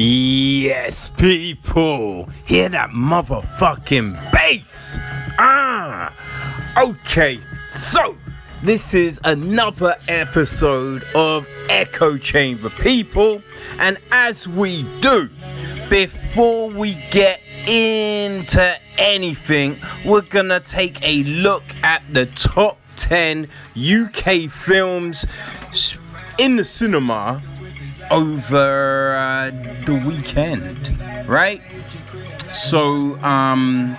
Yes, people, hear that motherfucking bass. Ah, okay, so this is another episode of Echo Chamber, people, and as we do, before we get into anything, we're gonna take a look at the top 10 UK films in the cinema over uh, the weekend, right? So, um,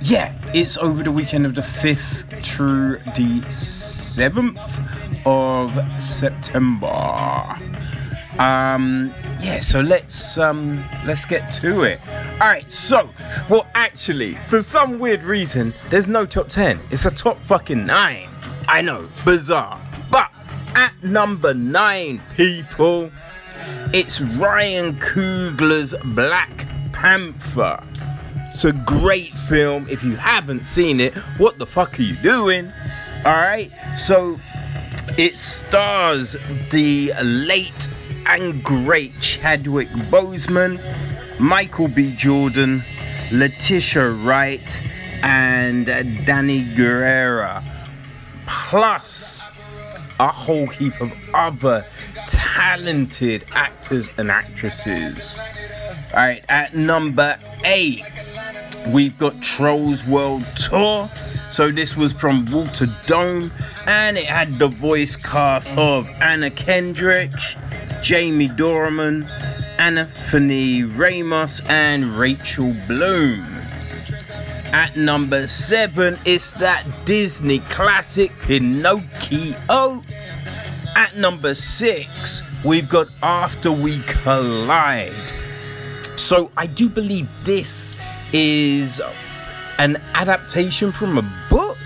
yeah, it's over the weekend of the 5th through the 7th of September. Um, yeah, so let's um, let's get to it. All right, so well, actually, for some weird reason, there's no top 10. It's a top fucking nine. I know, bizarre, but at number nine, people, it's Ryan Coogler's Black Panther. It's a great film. If you haven't seen it, what the fuck are you doing? Alright, so it stars the late and great Chadwick Boseman, Michael B. Jordan, Letitia Wright, and Danny Gurira, plus a whole heap of other talented actors and actresses. All right, at number eight, we've got Trolls World Tour. So this was from Walter Dohrn, and it had the voice cast of Anna Kendrick, Jamie Dornan, Anthony Ramos, and Rachel Bloom. At number seven, it's that Disney classic Pinocchio. At number six, we've got After We Collide. So I do believe this is an adaptation from a book.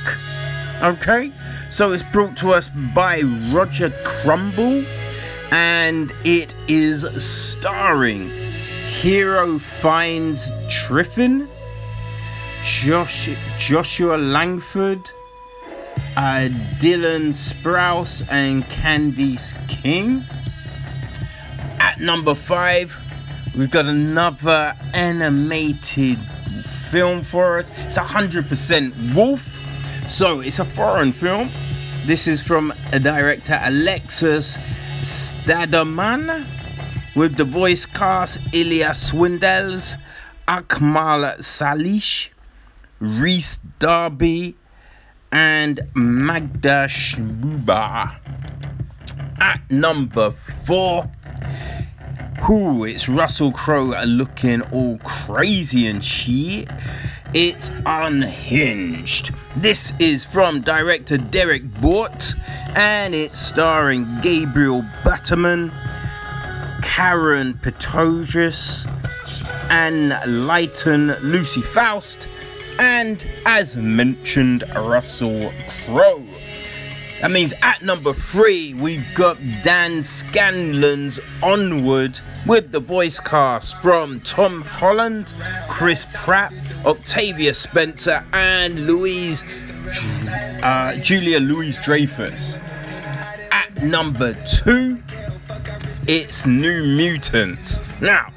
Okay? So it's brought to us by Roger Kumble and it is starring Hero Fiennes Tiffin, Josh, Joshua Langford, uh, Dylan Sprouse and Candice King. At number five, we've got another animated film for us. It's 100% Wolf. So it's a foreign film. This is from a director Alexis Stadermann with the voice cast Ilai Swindells, Akmal Saleh, Rhys Darby, and Magda Schmuba. At number four, who it's Russell Crowe looking all crazy and shit. It's Unhinged. This is from director Derrick Borte and it's starring Gabriel Bateman, Caren Pistorius, and Leighton Lucy Faust, and as mentioned, Russell Crowe. That means at number three, we've got Dan Scanlon's Onward with the voice cast from Tom Holland, Chris Pratt, Octavia Spencer, and Louise uh, Julia Louise Dreyfus. At number two, it's New Mutants. Now,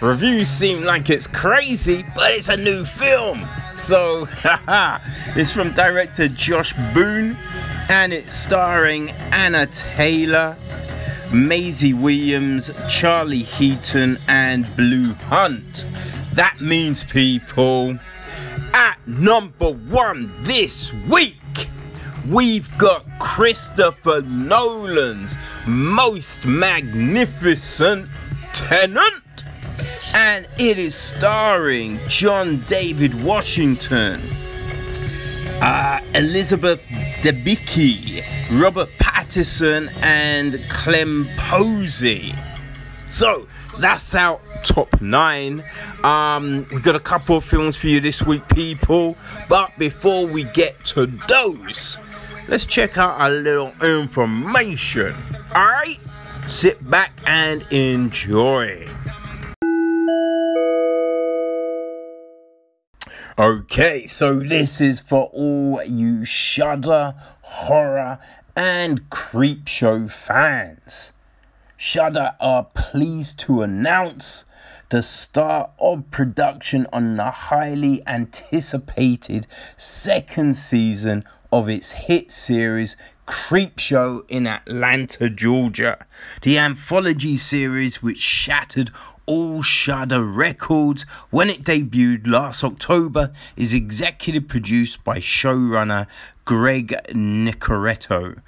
reviews seem like it's crazy, but it's a new film. So, haha, it's from director Josh Boone and it's starring Anna Taylor, Maisie Williams, Charlie Heaton, and Blu Hunt. That means, people, at number one this week, we've got Christopher Nolan's most magnificent Tenet. And it is starring John David Washington, uh, Elizabeth Debicki, Robert Pattinson, and Clem Posey. So that's our top nine. Um, we've got a couple of films for you this week, people. But before we get to those, let's check out a little information. All right, sit back and enjoy. Okay, so this is for all you Shudder, horror, and Creepshow fans. Shudder are pleased to announce the start of production on the highly anticipated second season of its hit series Creepshow in Atlanta, Georgia. The anthology series, which shattered all Shudder records when it debuted last October, is executive produced by showrunner Greg Nicotero,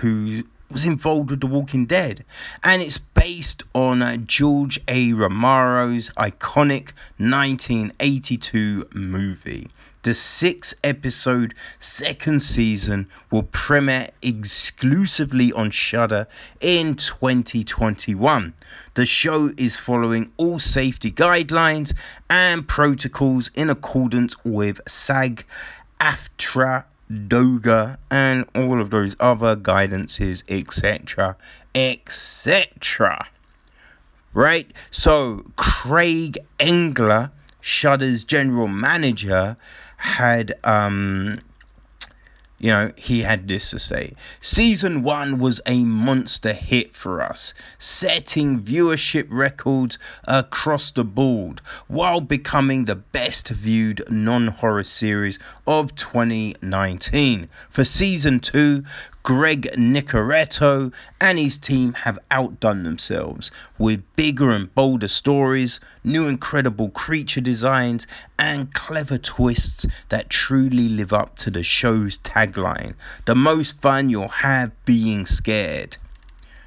who was involved with The Walking Dead, and it's based on George A. Romero's iconic 1982 movie. The six episode second season will premiere exclusively on Shudder in 2021. The show is following all safety guidelines and protocols in accordance with SAG AFTRA DOGA, and all of those other guidances, etc. etc. Right? So, Craig Engler, Shudder's general manager, had um, you know, he had this to say Season 1 was a monster hit for us, setting viewership records across the board while becoming the best viewed non horror series of 2019. For Season 2, Greg Nicotero and his team have outdone themselves with bigger and bolder stories, new incredible creature designs, and clever twists that truly live up to the show's tagline the most fun you'll have being scared.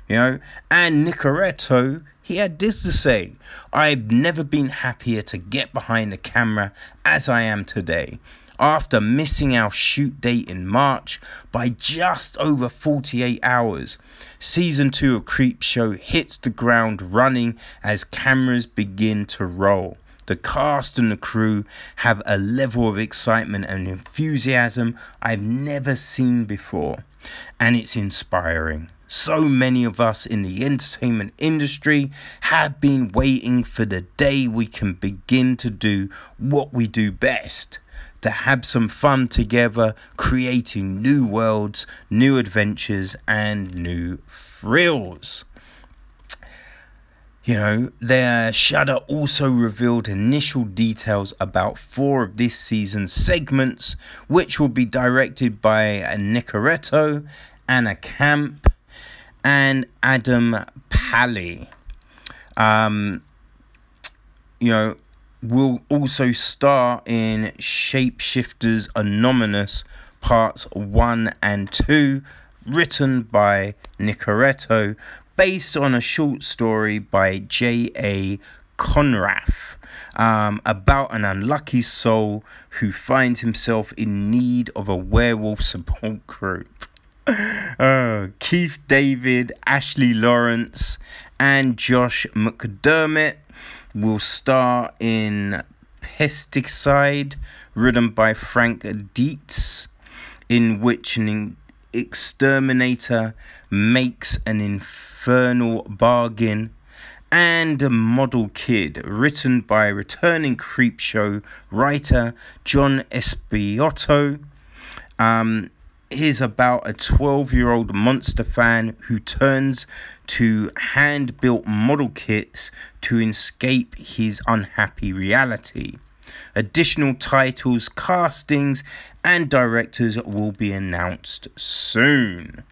You know, and Nicotero he had this to say I've never been happier to get behind the camera as I am today after missing our shoot date in March by just over 48 hours. Season 2 of Creepshow hits the ground running as cameras begin to roll. The cast and the crew have a level of excitement and enthusiasm I've never seen before, and it's inspiring. So many of us in the entertainment industry have been waiting for the day we can begin to do what we do best to have some fun together, creating new worlds, new adventures, and new thrills. You know, their Shudder also revealed initial details about four of this season's segments, which will be directed by Nicotero, Anna Camp, and Adam Pally. Um, you know, will also star in Shapeshifters Anonymous Parts 1 and 2, written by Nicotero, based on a short story by J.A. Konrath um, about an unlucky soul who finds himself in need of a werewolf support group. Uh, Keith David, Ashley Laurence, and Josh McDermitt will star in Pesticide, written by Frank Dietz, in which an exterminator makes an infernal bargain, and Model Kid, written by returning Creepshow writer John Esposito. Um, is about a 12 year old monster fan who turns to hand built model kits to escape his unhappy reality. Additional titles, castings, and directors will be announced soon.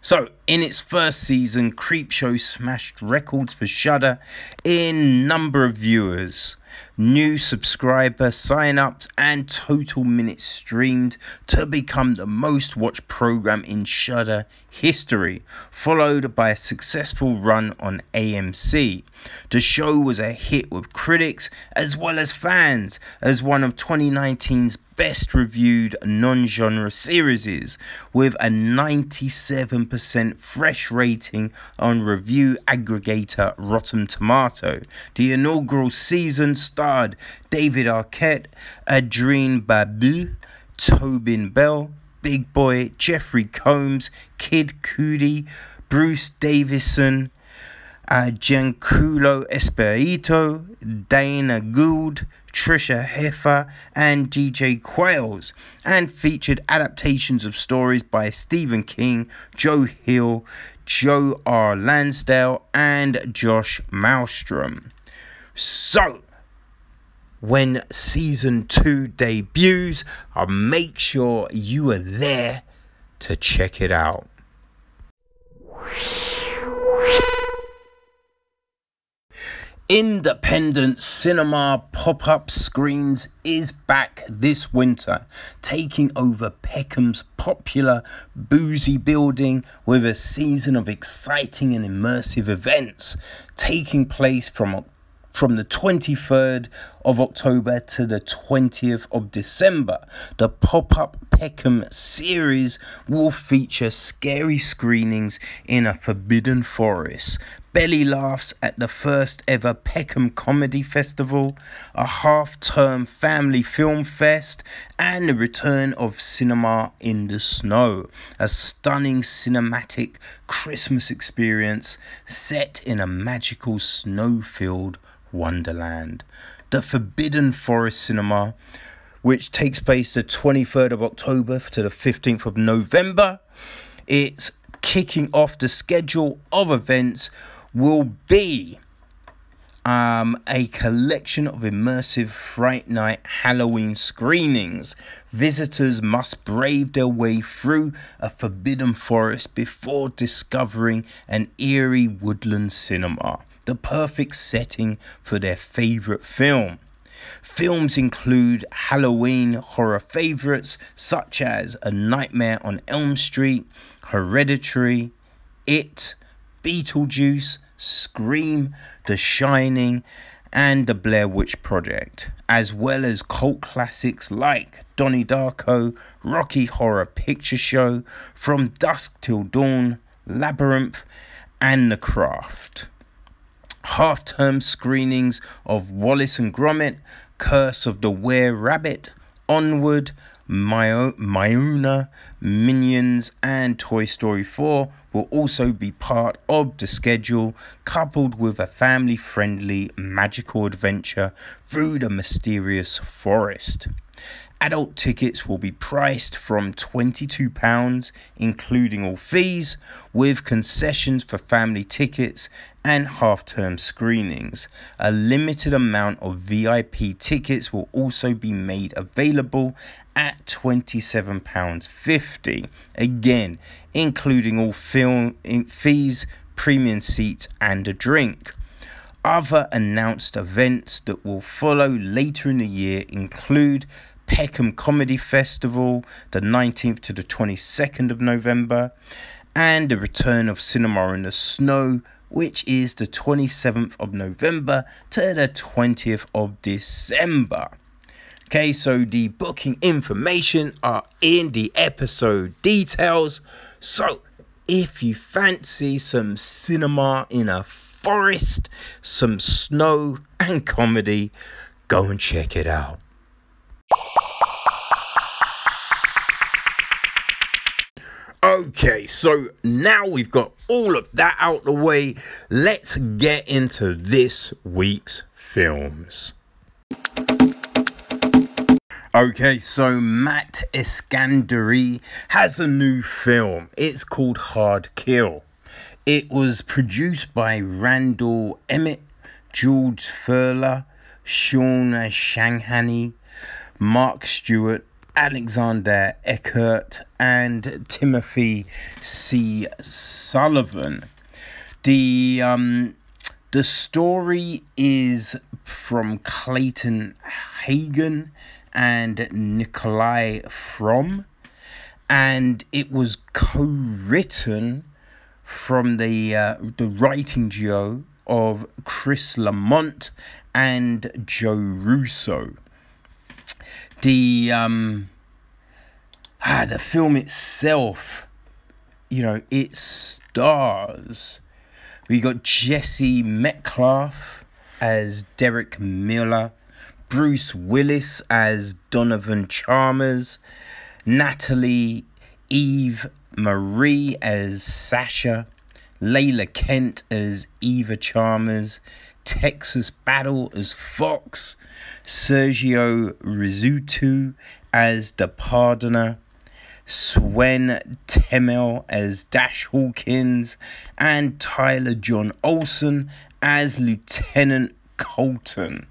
So, in its first season, Creepshow smashed records for Shudder in number of viewers new subscriber sign-ups and total minutes streamed to become the most watched program in Shudder history, followed by a successful run on AMC. The show was a hit with critics as well as fans as one of 2019's best reviewed non genre series with a 97% fresh rating on review aggregator Rotten Tomato. The inaugural season starred David Arquette, Adrienne Barbeau, Tobin Bell, Big Boy, Jeffrey Combs, Kid Cudi, Bruce Davison, uh, Giancarlo Esposito, Dana Gould, Tricia Helfer, and DJ Qualls, and featured adaptations of stories by Stephen King, Joe Hill, Joe R. Lansdale, and Josh Malmstrom. So, when season two debuts, I'll make sure you are there to check it out. Independent cinema pop up screens is back this winter, taking over Peckham's popular Bussey Building with a season of exciting and immersive events taking place from from the 23rd of October to the 20th of December. The pop up Peckham series will feature scary screenings in a forbidden forest, belly laughs at the first ever Peckham Comedy Festival, a half term family film fest, and the return of Cinema in the Snow, a stunning cinematic Christmas experience set in a magical snow filled Wonderland. The Forbidden Forest Cinema, which takes place the 23rd of October to the 15th of November. It's kicking off the schedule of events will be um, a collection of immersive Fright Night Halloween screenings. Visitors must brave their way through a forbidden forest before discovering an eerie woodland cinema the perfect setting for their favorite film. Films include Halloween horror favorites such as A Nightmare on Elm Street, Hereditary, It, Beetlejuice, Scream, The Shining, and The Blair Witch Project, as well as cult classics like Donnie Darko, Rocky Horror Picture Show, From Dusk Till Dawn, Labyrinth, and The Craft. Half term screenings of Wallace and Gromit, Curse of the Were Rabbit, Onward, Moana, Minions, and Toy Story 4 will also be part of the schedule, coupled with a family friendly magical adventure through the mysterious forest. Adult tickets will be priced from £22, including all fees, with concessions for family tickets and half term screenings. A limited amount of VIP tickets will also be made available at £27.50, again, including all film fees, premium seats, and a drink. Other announced events that will follow later in the year include Peckham Comedy Festival, the 19th to the 22nd of November, and the return of Cinema in the Snow, which is the 27th of November to the 20th of December. Okay, so the booking information are in the episode details. So, if you fancy some cinema in a forest, some snow, and comedy, go and check it out. Okay, so now we've got all of that out the way, let's get into this week's films. Okay, so Matt Eskandari has a new film. It's called Hard Kill. It was produced by Randall Emmett, George Furla, Shaun Sanghani, Mark Stewart, Alexander Eckert, and Timothy C. Sullivan. The um, the story is from Clayton Haugen and Nikolai Fromm, and it was co-written from the uh, the writing duo of Chris Lamont and Joe Russo the um ah, the film itself, you know, it stars. We got Jesse Metcalfe as Derek Miller, Bruce Willis as Donovan Chalmers, Natalie Eva Marie as Sasha, Lala Kent as Eva Chalmers, Texas Battle as Fox, Sergio Rizzuto as the Pardoner, Swen Temmel as Dash Hawkins, and Tyler John Olson as Lieutenant Colton.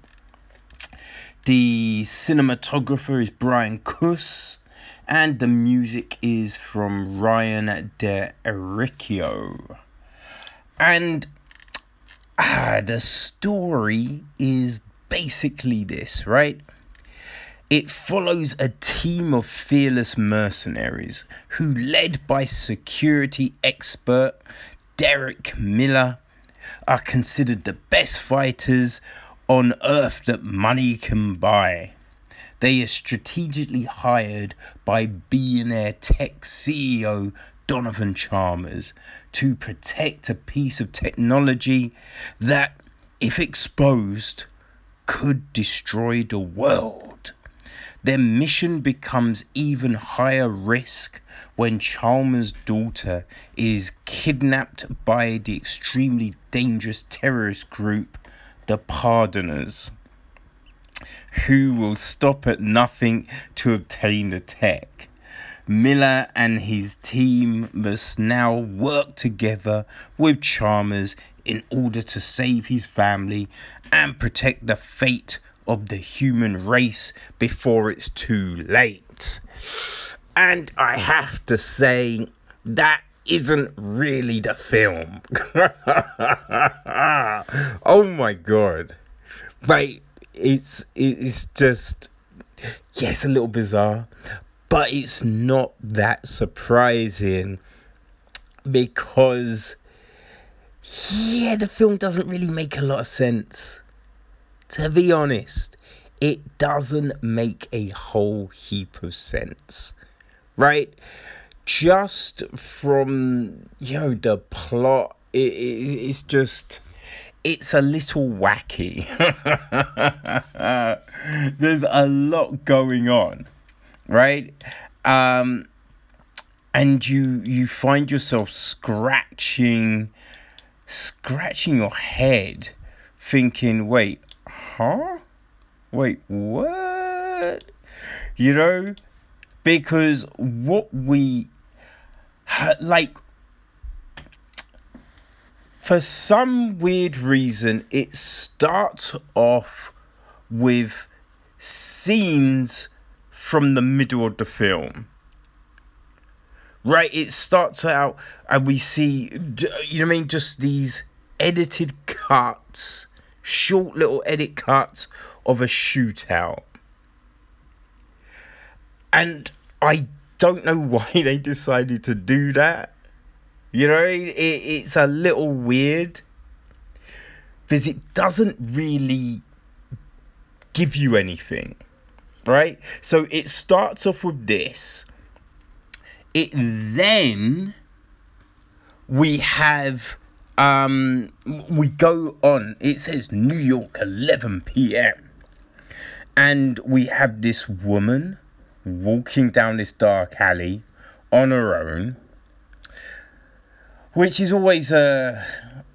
The cinematographer is Brian Kuss, and the music is from Ryan De Riccio. And ah, the story is basically this, right? It follows a team of fearless mercenaries who, led by security expert Derek Miller, are considered the best fighters on earth that money can buy. They are strategically hired by billionaire tech CEO Donovan Chalmers to protect a piece of technology that, if exposed, could destroy the world. Their mission becomes even higher risk when Chalmers' daughter is kidnapped by the extremely dangerous terrorist group, the Pardoners, who will stop at nothing to obtain the tech. Miller and his team must now work together with Chalmers in order to save his family and protect the fate of the human race before it's too late. And I have to say, that isn't really the film. oh my god. Right, it's it's just yes, a little bizarre, but it's not that surprising because yeah, the film doesn't really make a lot of sense to be honest, it doesn't make a whole heap of sense, right? Just from you know the plot, it, it it's just it's a little wacky. There's a lot going on, right? Um, and you you find yourself scratching scratching your head thinking wait huh? Wait, what? You know? Because what we like for some weird reason it starts off with scenes from the middle of the film right it starts out and we see you know what i mean just these edited cuts short little edit cuts of a shootout. And I don't know why they decided to do that. You know, it, it's a little weird because it doesn't really give you anything, right? So it starts off with this. It then we have um, we go on. It says New York, 11 p.m. And we have this woman walking down this dark alley on her own, which is always a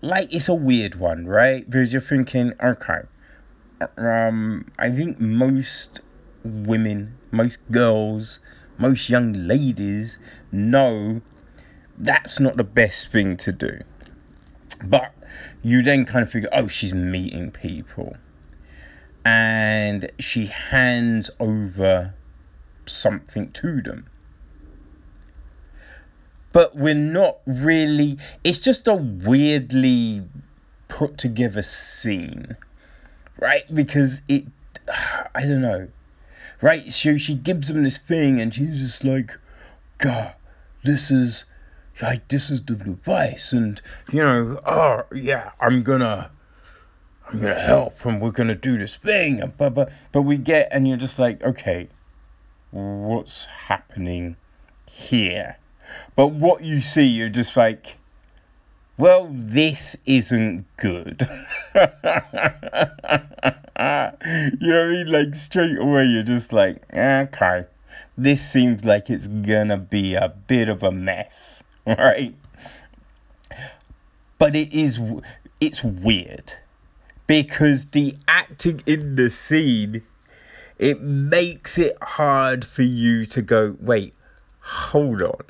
like it's a weird one, right? Because you're thinking, okay, um, I think most women, most girls, most young ladies know that's not the best thing to do but you then kind of figure, oh, she's meeting people. And she hands over something to them. But we're not really, it's just a weirdly put together scene, right? Because it, I don't know, right? So she gives him this thing and she's just like, God, this is like this is the device and you know oh yeah i'm gonna i'm gonna help and we're gonna do this thing and but but but we get and you're just like okay what's happening here but what you see you're just like well this isn't good. You know what i mean? Like straight away you're just like okay this seems like it's gonna be a bit of a mess right? but it is it's weird because the acting in the scene it makes it hard for you to go wait hold on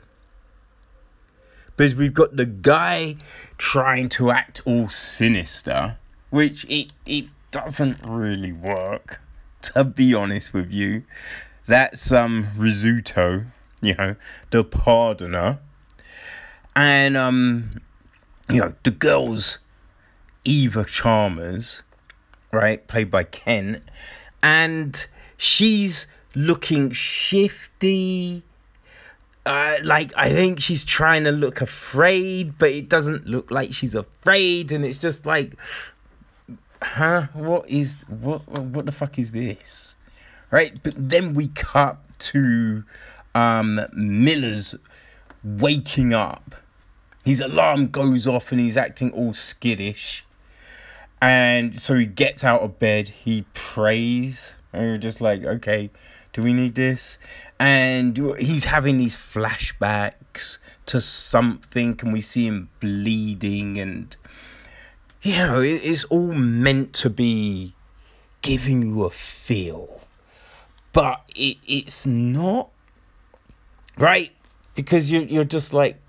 because we've got the guy trying to act all sinister which it it doesn't really work to be honest with you that's um Rizzuto you know the pardoner and um you know the girls Eva Chalmers, right, played by Ken, and she's looking shifty. Uh, like I think she's trying to look afraid, but it doesn't look like she's afraid, and it's just like, huh? What is what? What the fuck is this? Right? But then we cut to um, Miller's waking up. His alarm goes off, and he's acting all skittish and so he gets out of bed, he prays, and you're just like, okay, do we need this? And he's having these flashbacks to something, and we see him bleeding, and you know, it's all meant to be giving you a feel, but it, it's not right because you're you're just like,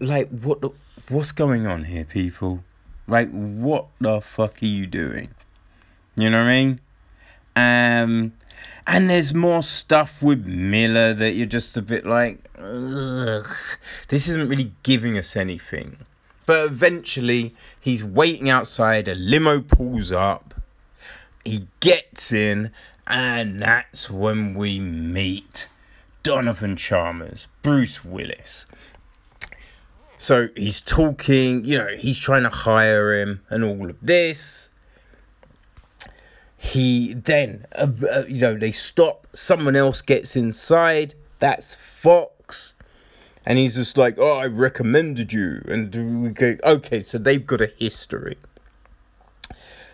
like what what's going on here, people? Like, what the fuck are you doing? You know what I mean? Um, and there's more stuff with Miller that you're just a bit like, this isn't really giving us anything. But eventually, he's waiting outside, a limo pulls up, he gets in, and that's when we meet Donovan Chalmers, Bruce Willis. So he's talking, you know, he's trying to hire him and all of this. He then, uh, uh, you know, they stop, someone else gets inside. That's Fox. And he's just like, oh, I recommended you. And we go, okay, so they've got a history.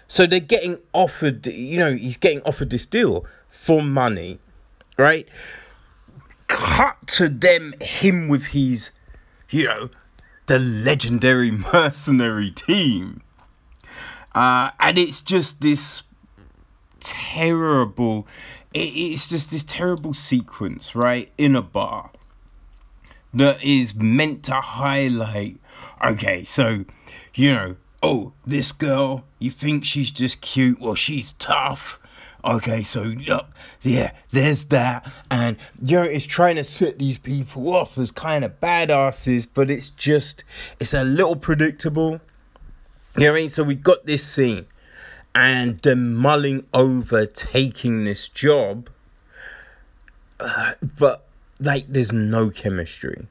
So they're getting offered, you know, he's getting offered this deal for money, right? Cut to them, him with his, you know, the legendary mercenary team. Uh, and it's just this terrible, it, it's just this terrible sequence, right, in a bar that is meant to highlight okay, so, you know, oh, this girl, you think she's just cute, well, she's tough Okay, so look, yeah, there's that, and you know, it's trying to set these people off as kind of badasses, but it's just, it's a little predictable. You know what I mean? So we got this scene, and them mulling over taking this job, uh, but like, there's no chemistry.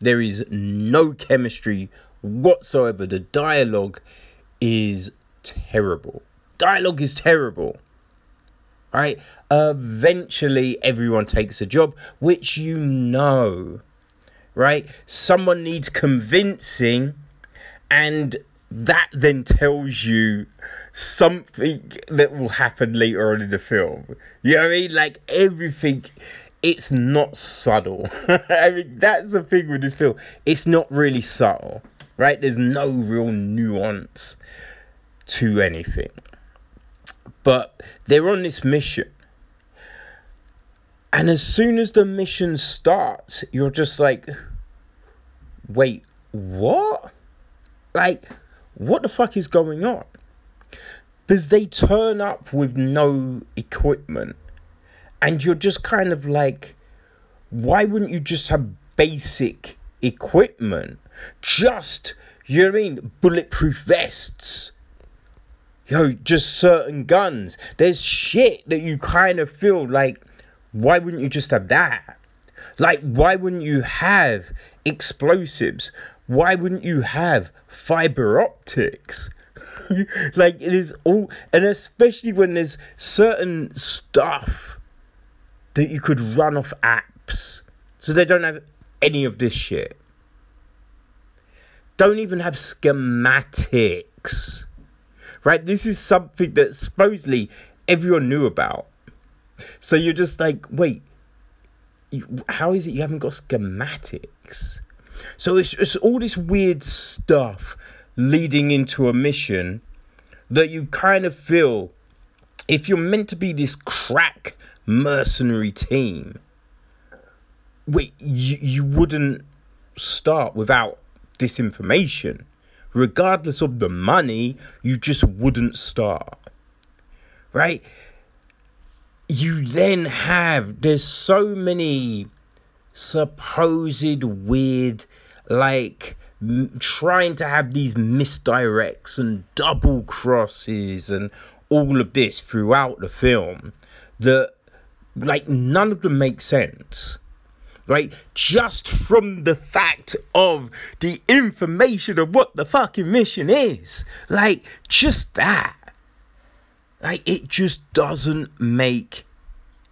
There is no chemistry whatsoever. The dialogue is terrible. Dialogue is terrible right? Eventually, everyone takes a job, which you know, right? Someone needs convincing, and that then tells you something that will happen later on in the film. You know what I mean? Like everything, it's not subtle. I mean, that's the thing with this film. It's not really subtle, right? There's no real nuance to anything. But they're on this mission. And as soon as the mission starts, you're just like, wait, what? Like, what the fuck is going on? Because they turn up with no equipment. And you're just kind of like, why wouldn't you just have basic equipment? Just, you know what I mean? Bulletproof vests yo, just certain guns. There's shit that you kind of feel like, why wouldn't you just have that? Like, why wouldn't you have explosives? Why wouldn't you have fiber optics? like, it is all, and especially when there's certain stuff that you could run off apps. So they don't have any of this shit. Don't even have schematics right? This is something that supposedly everyone knew about. So you're just like, wait, you, how is it you haven't got schematics? So it's just all this weird stuff leading into a mission that you kind of feel if you're meant to be this crack mercenary team, wait, you, you wouldn't start without this information. Regardless of the money, you just wouldn't start. Right? You then have, there's so many supposed weird, like, trying to have these misdirects and double crosses and all of this throughout the film that like none of them make sense. Right just from the fact of the information of what the fucking mission is. Like just that. Like it just doesn't make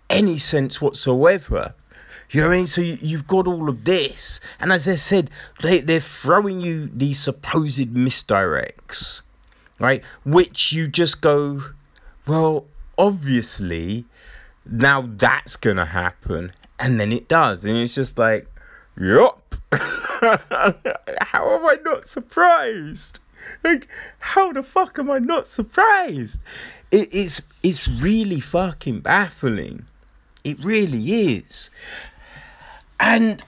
any sense whatsoever you know what I mean? So you, have got all of this, and as I said, they, they're throwing you these supposed misdirects, right? Which you just go, well, obviously, now that's gonna happen, and then it does, and it's just like, yup. how am I not surprised? Like, how the fuck am I not surprised? It, it's it's really fucking baffling. It really is. And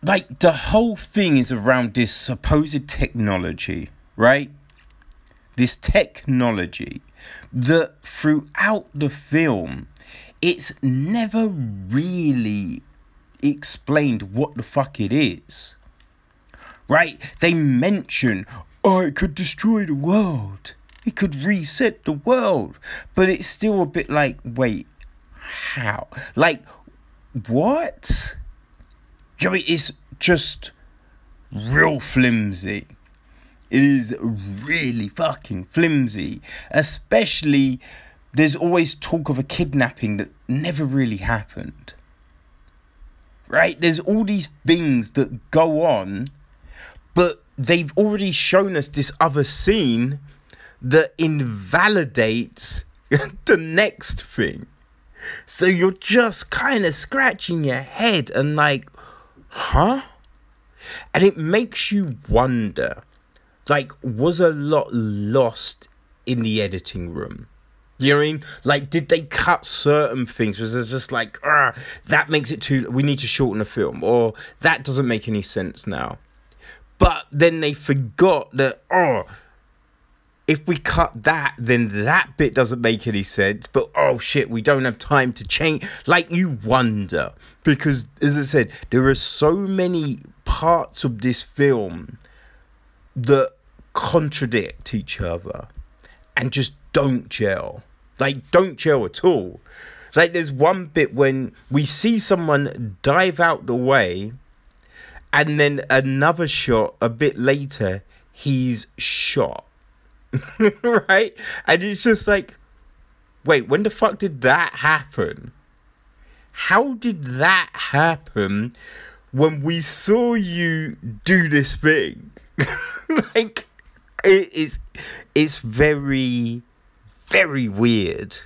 like the whole thing is around this supposed technology, right? This technology that throughout the film, it's never really explained what the fuck it is. Right? They mention, oh, it could destroy the world. It could reset the world. But it's still a bit like, wait, how? Like, what? Know, it's just real flimsy. It is really fucking flimsy. Especially, there's always talk of a kidnapping that never really happened. Right? There's all these things that go on, but they've already shown us this other scene that invalidates the next thing. So you're just kind of scratching your head and like, huh? And it makes you wonder like, was a lot lost in the editing room? You know what I mean? Like, did they cut certain things? Was it just like, ah, that makes it too, we need to shorten the film, or that doesn't make any sense now? But then they forgot that, oh, if we cut that, then that bit doesn't make any sense. But oh shit, we don't have time to change. Like you wonder because, as I said, there are so many parts of this film that contradict each other and just don't gel. Like don't gel at all. Like there's one bit when we see someone dive out the way, and then another shot a bit later, he's shot right? And it's just like, wait, when the fuck did that happen? How did that happen when we saw you do this thing? like, it is, it's very, very weird.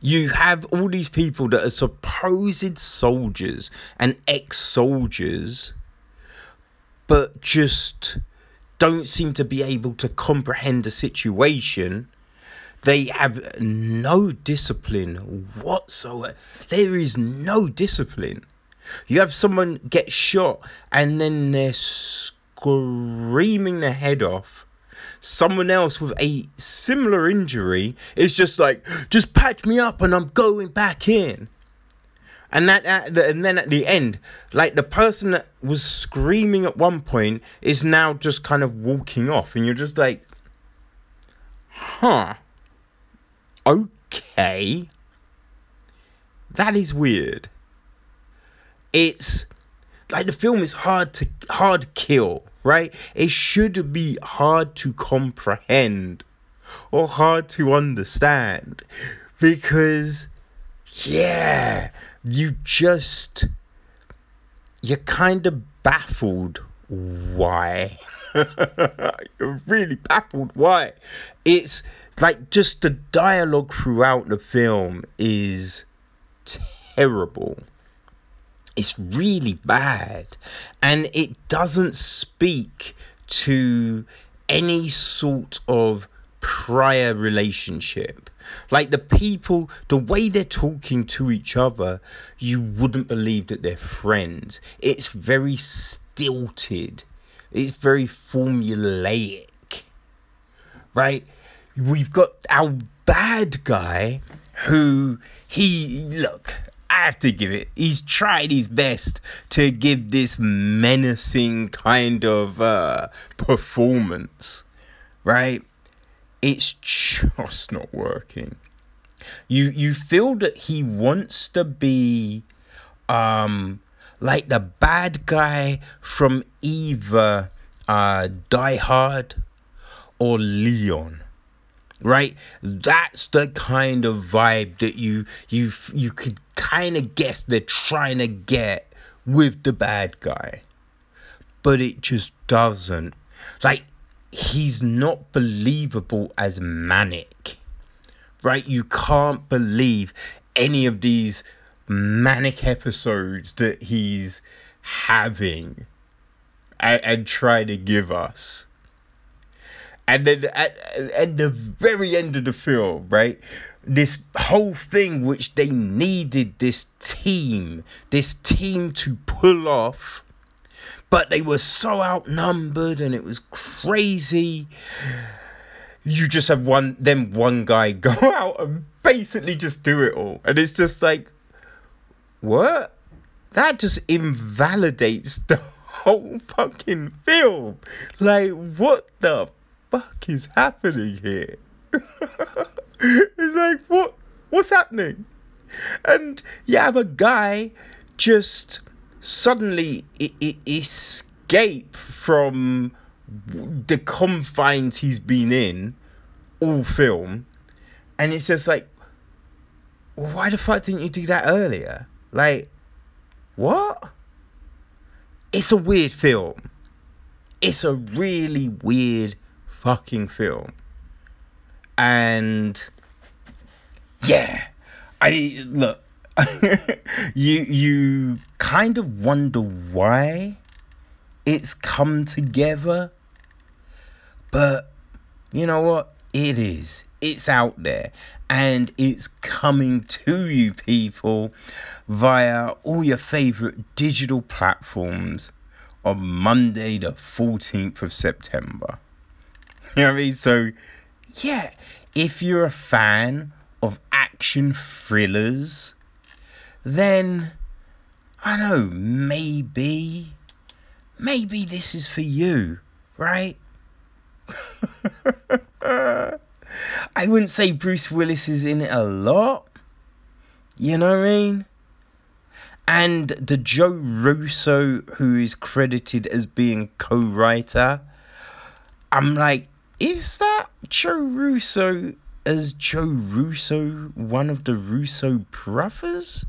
You have all these people that are supposed soldiers and ex soldiers, but just don't seem to be able to comprehend a situation. They have no discipline whatsoever. There is no discipline. You have someone get shot and then they're screaming their head off. Someone else with a similar injury is just like, just patch me up and I'm going back in and that uh, and then at the end like the person that was screaming at one point is now just kind of walking off and you're just like huh. Okay. That is weird. It's like the film is hard to hard kill right? It should be hard to comprehend or hard to understand because yeah you just you're kind of baffled why. You're really baffled why. It's like just the dialogue throughout the film is terrible. It's really bad. And it doesn't speak to any sort of prior relationship like the people the way they're talking to each other you wouldn't believe that they're friends it's very stilted it's very formulaic right we've got our bad guy who he look I have to give it. He's tried his best to give this menacing kind of uh, performance, right? It's just not working. You you feel that he wants to be um like the bad guy from either uh Die Hard or Leon right? That's the kind of vibe that you you you could kind of guess they're trying to get with the bad guy. But it just doesn't. Like he's not believable as manic right you can't believe any of these manic episodes that he's having and, and try to give us and then at, at the very end of the film, right? This whole thing which they needed this team, this team to pull off, but they were so outnumbered and it was crazy. You just have one then one guy go out and basically just do it all. And it's just like what? That just invalidates the whole fucking film. Like what the fuck is happening here? it's like, what? What's happening? And you have a guy just suddenly I- I- escape from the confines he's been in all film, and it's just like, why the fuck didn't you do that earlier? Like, what? It's a weird film. It's a really weird fucking film. And yeah, I look you you kind of wonder why it's come together. But you know what? It is. It's out there and it's coming to you people via all your favorite digital platforms on Monday the 14th of September. You know what I mean? So, yeah, if you're a fan of action thrillers, then I know, maybe, maybe this is for you, right? I wouldn't say Bruce Willis is in it a lot. You know what I mean? And the Joe Russo, who is credited as being co writer, I'm like, is that Joe Russo as Joe Russo one of the Russo brothers?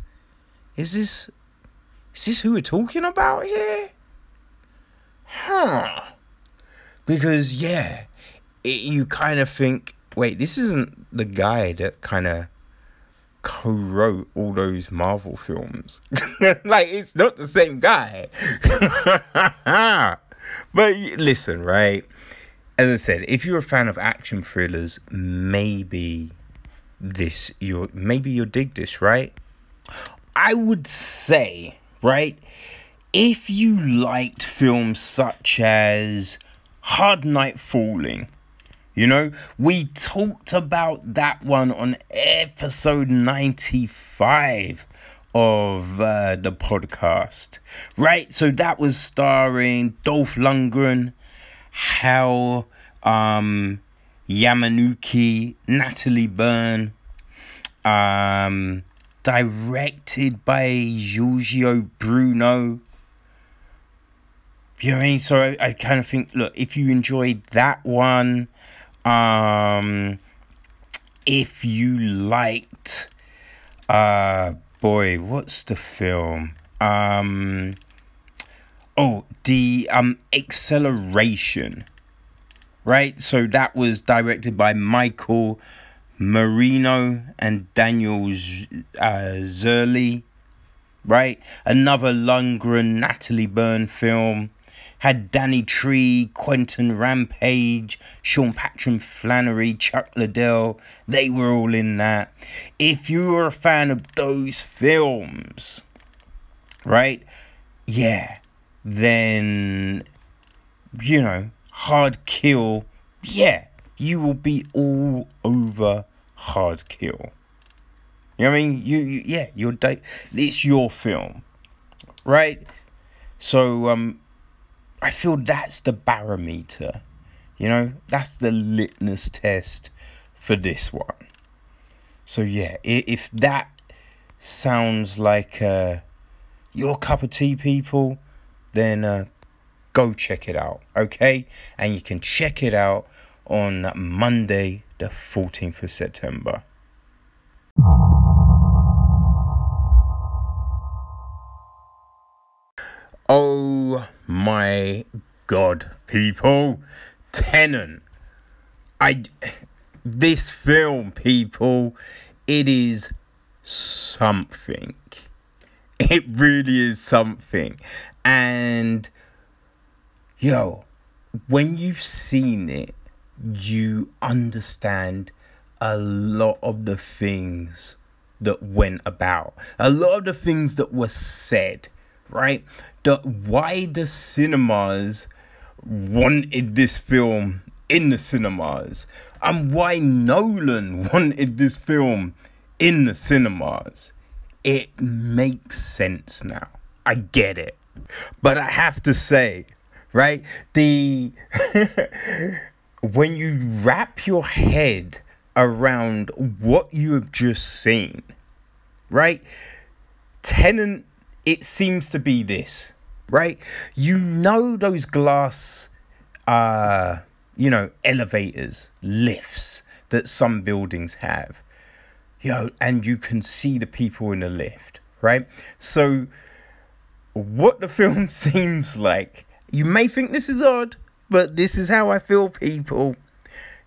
Is this is this who we're talking about here? Huh. Because yeah, it, you kind of think, wait, this isn't the guy that kind of co-wrote all those Marvel films. like it's not the same guy. but listen, right? as I said, if you're a fan of action thrillers, maybe this you maybe you'll dig this, right? I would say, right, if you liked films such as Hard Night Falling, you know, we talked about that one on episode 95 of uh, the podcast, right? So that was starring Dolph Lundgren Hal um, Yamanouchi, Natalie Burn, um, directed by Giorgio Bruno. You know what I mean? So I, I kind of think, look, if you enjoyed that one, um, if you liked, uh, boy, what's the film? Um, oh the um acceleration right so that was directed by michael marino and daniel uh, zirilli right? Another Lundgren, Natalie Burn film. Had Danny Trejo, Quentin Rampage, Sean Patrick Flanery, Chuck Liddell. They were all in that. If you were a fan of those films, right? Yeah, then, you know, Hard Kill, yeah, you will be all over Hard Kill. You know what I mean? You, you yeah, your date. It's your film, right? So um, I feel that's the barometer. You know, that's the litmus test for this one. So yeah, if that sounds like uh, your cup of tea, people, then uh, go check it out, okay? And you can check it out on Monday, the 14th of September. Oh my god, people. Tenet. I this film, people, it is something. It really is something. And yo, when you've seen it, you understand a lot of the things that went about, a lot of the things that were said, right? The why the cinemas wanted this film in the cinemas and why Nolan wanted this film in the cinemas. It makes sense now. I get it. But I have to say, right? The when you wrap your head around what you have just seen, right? Tenet, it seems to be this, right? You know those glass, uh, you know, elevators, lifts that some buildings have, you know, and you can see the people in the lift, right? So, what the film seems like, you may think this is odd, but this is how I feel, people.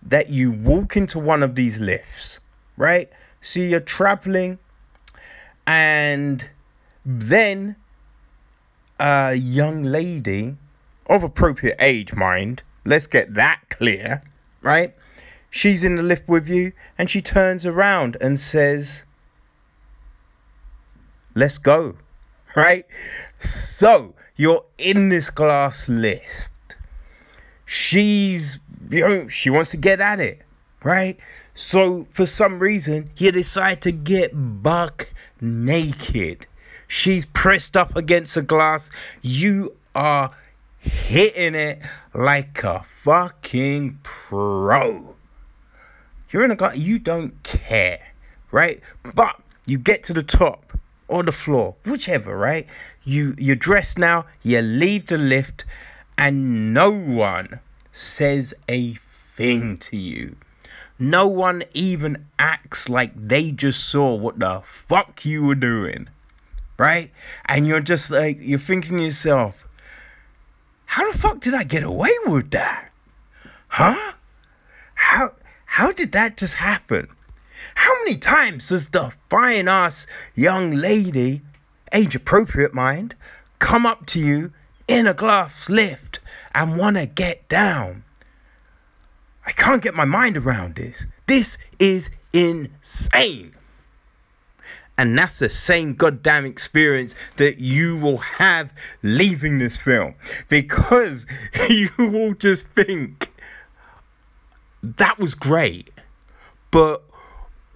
That you walk into one of these lifts, right? So you're traveling, and then a young lady of appropriate age, mind, let's get that clear, right? She's in the lift with you, and she turns around and says, Let's go, right? So you're in this glass lift she's you know she wants to get at it right? So for some reason he decide to get buck naked. She's pressed up against a glass. You are hitting it like a fucking pro. You're in a glass you don't care right? But you get to the top or the floor whichever right? You you're dressed now you leave the lift and no one says a thing to you. No one even acts like they just saw what the fuck you were doing. Right? And you're just like, you're thinking to yourself, how the fuck did I get away with that? Huh? How how did that just happen? How many times does the fine ass young lady, age appropriate mind, come up to you in a glass lift and want to get down. I can't get my mind around this. This is insane. And that's the same goddamn experience that you will have leaving this film. Because you will just think, that was great. But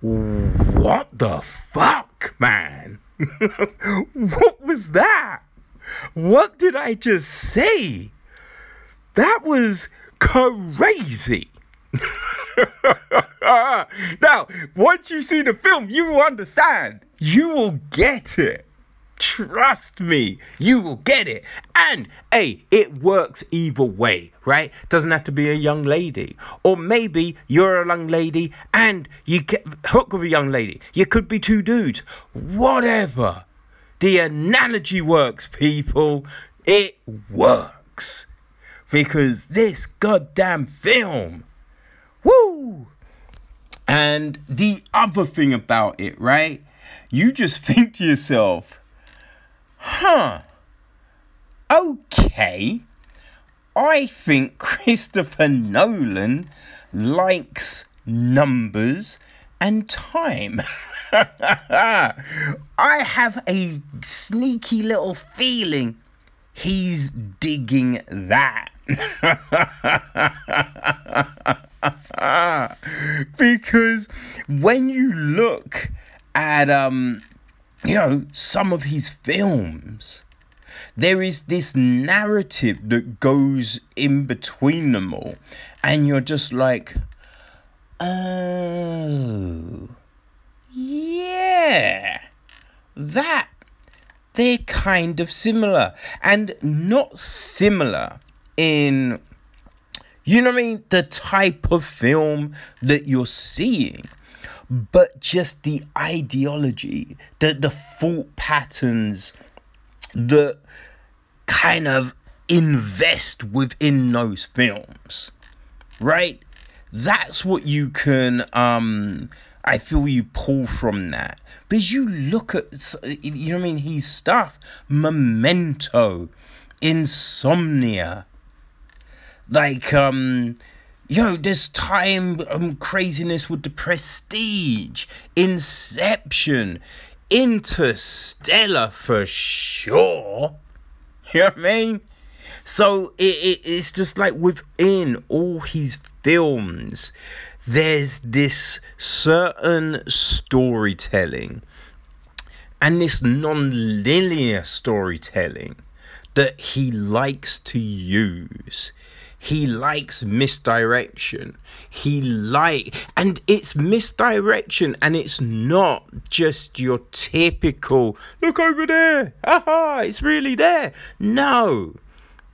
what the fuck, man? what was that? What did I just say? That was crazy. now, once you see the film, you will understand. You will get it. Trust me, you will get it. And hey, it works either way, right? Doesn't have to be a young lady. Or maybe you're a young lady and you get hooked with a young lady. You could be two dudes. Whatever. The analogy works, people. It works. Because this goddamn film, woo! And the other thing about it, right? You just think to yourself, huh, okay. I think Christopher Nolan likes numbers and time. I have a sneaky little feeling he's digging that. because when you look at um you know some of his films there is this narrative that goes in between them all and you're just like oh yeah that they're kind of similar. And not similar in you know what I mean? The type of film that you're seeing, but just the ideology, the, the thought patterns that kind of invest within those films, right? That's what you can, um, I feel you pull from that. Because you look at, you know what I mean? His stuff, Memento, Insomnia, like, um, yo, there's time um, craziness with the Prestige, Inception, Interstellar for sure. You know what I mean? So it, it, it's just like within all his films, there's this certain storytelling and this non linear storytelling that he likes to use he likes misdirection. He like and it's misdirection and it's not just your typical look over there. Haha, it's really there. No.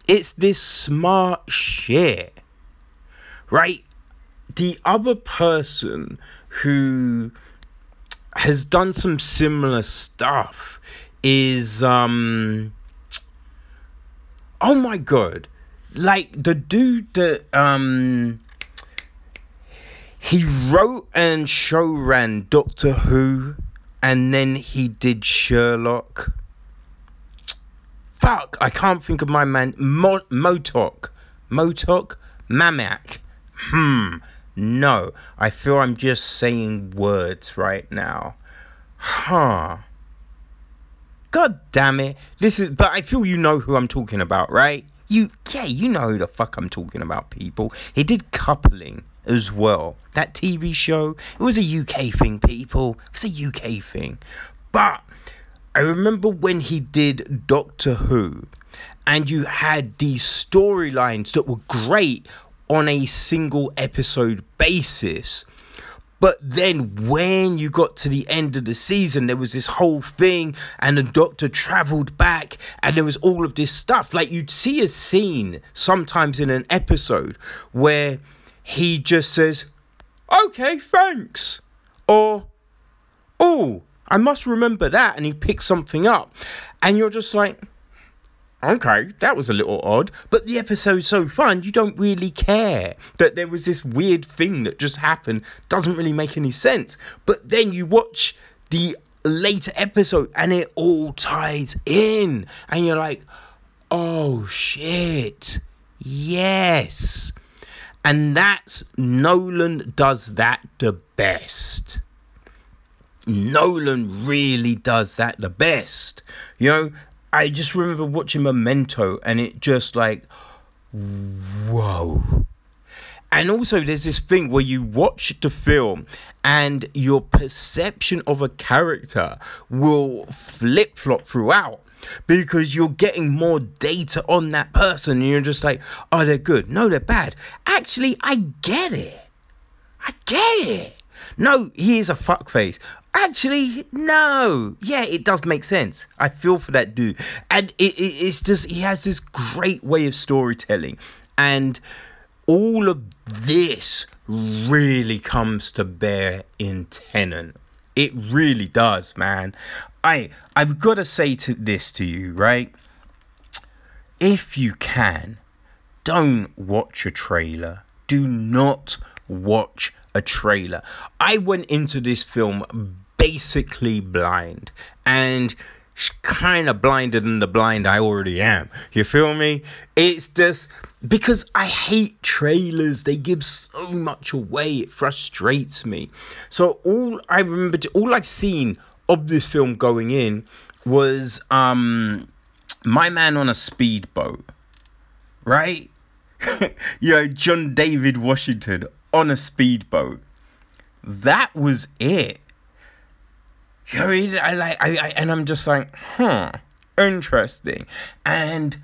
It's this smart shit. Right? The other person who has done some similar stuff is um oh my god like the dude that um he wrote and show ran Doctor Who and then he did Sherlock. Fuck, I can't think of my man Mo- Motok. Motok Mamak. Hmm. No, I feel I'm just saying words right now. Huh. God damn it. This is but I feel you know who I'm talking about, right? You, yeah, you know who the fuck I'm talking about, people. He did coupling as well. That TV show, it was a UK thing, people. It was a UK thing. But I remember when he did Doctor Who, and you had these storylines that were great on a single episode basis. But then when you got to the end of the season, there was this whole thing, and the doctor traveled back, and there was all of this stuff. Like you'd see a scene sometimes in an episode where he just says, Okay, thanks. Or, Oh, I must remember that. And he picks something up. And you're just like, okay, that was a little odd. But the episode's so fun, you don't really care that there was this weird thing that just happened. Doesn't really make any sense. But then you watch the later episode and it all ties in. And you're like, oh shit. Yes. And that's Nolan does that the best. Nolan really does that the best. You know, I just remember watching Memento and it just like, whoa. And also, there's this thing where you watch the film and your perception of a character will flip flop throughout because you're getting more data on that person and you're just like, oh, they're good. No, they're bad. Actually, I get it. I get it. No, he is a fuckface. Actually, no. Yeah, it does make sense. I feel for that dude. And it, it, it's just, he has this great way of storytelling. And all of this really comes to bear in Tenet. It really does, man. I I've got to say to this to you, right? If you can, don't watch a trailer. Do not watch a trailer. I went into this film basically blind and kind of blinded than the blind I already am. You feel me? It's just because I hate trailers. They give so much away. It frustrates me. So all I remember, all I've seen of this film going in was um my man on a speedboat, right? you know, John David Washington on a speedboat. That was it. You know, I like, I, I, and I'm just like, huh, interesting. And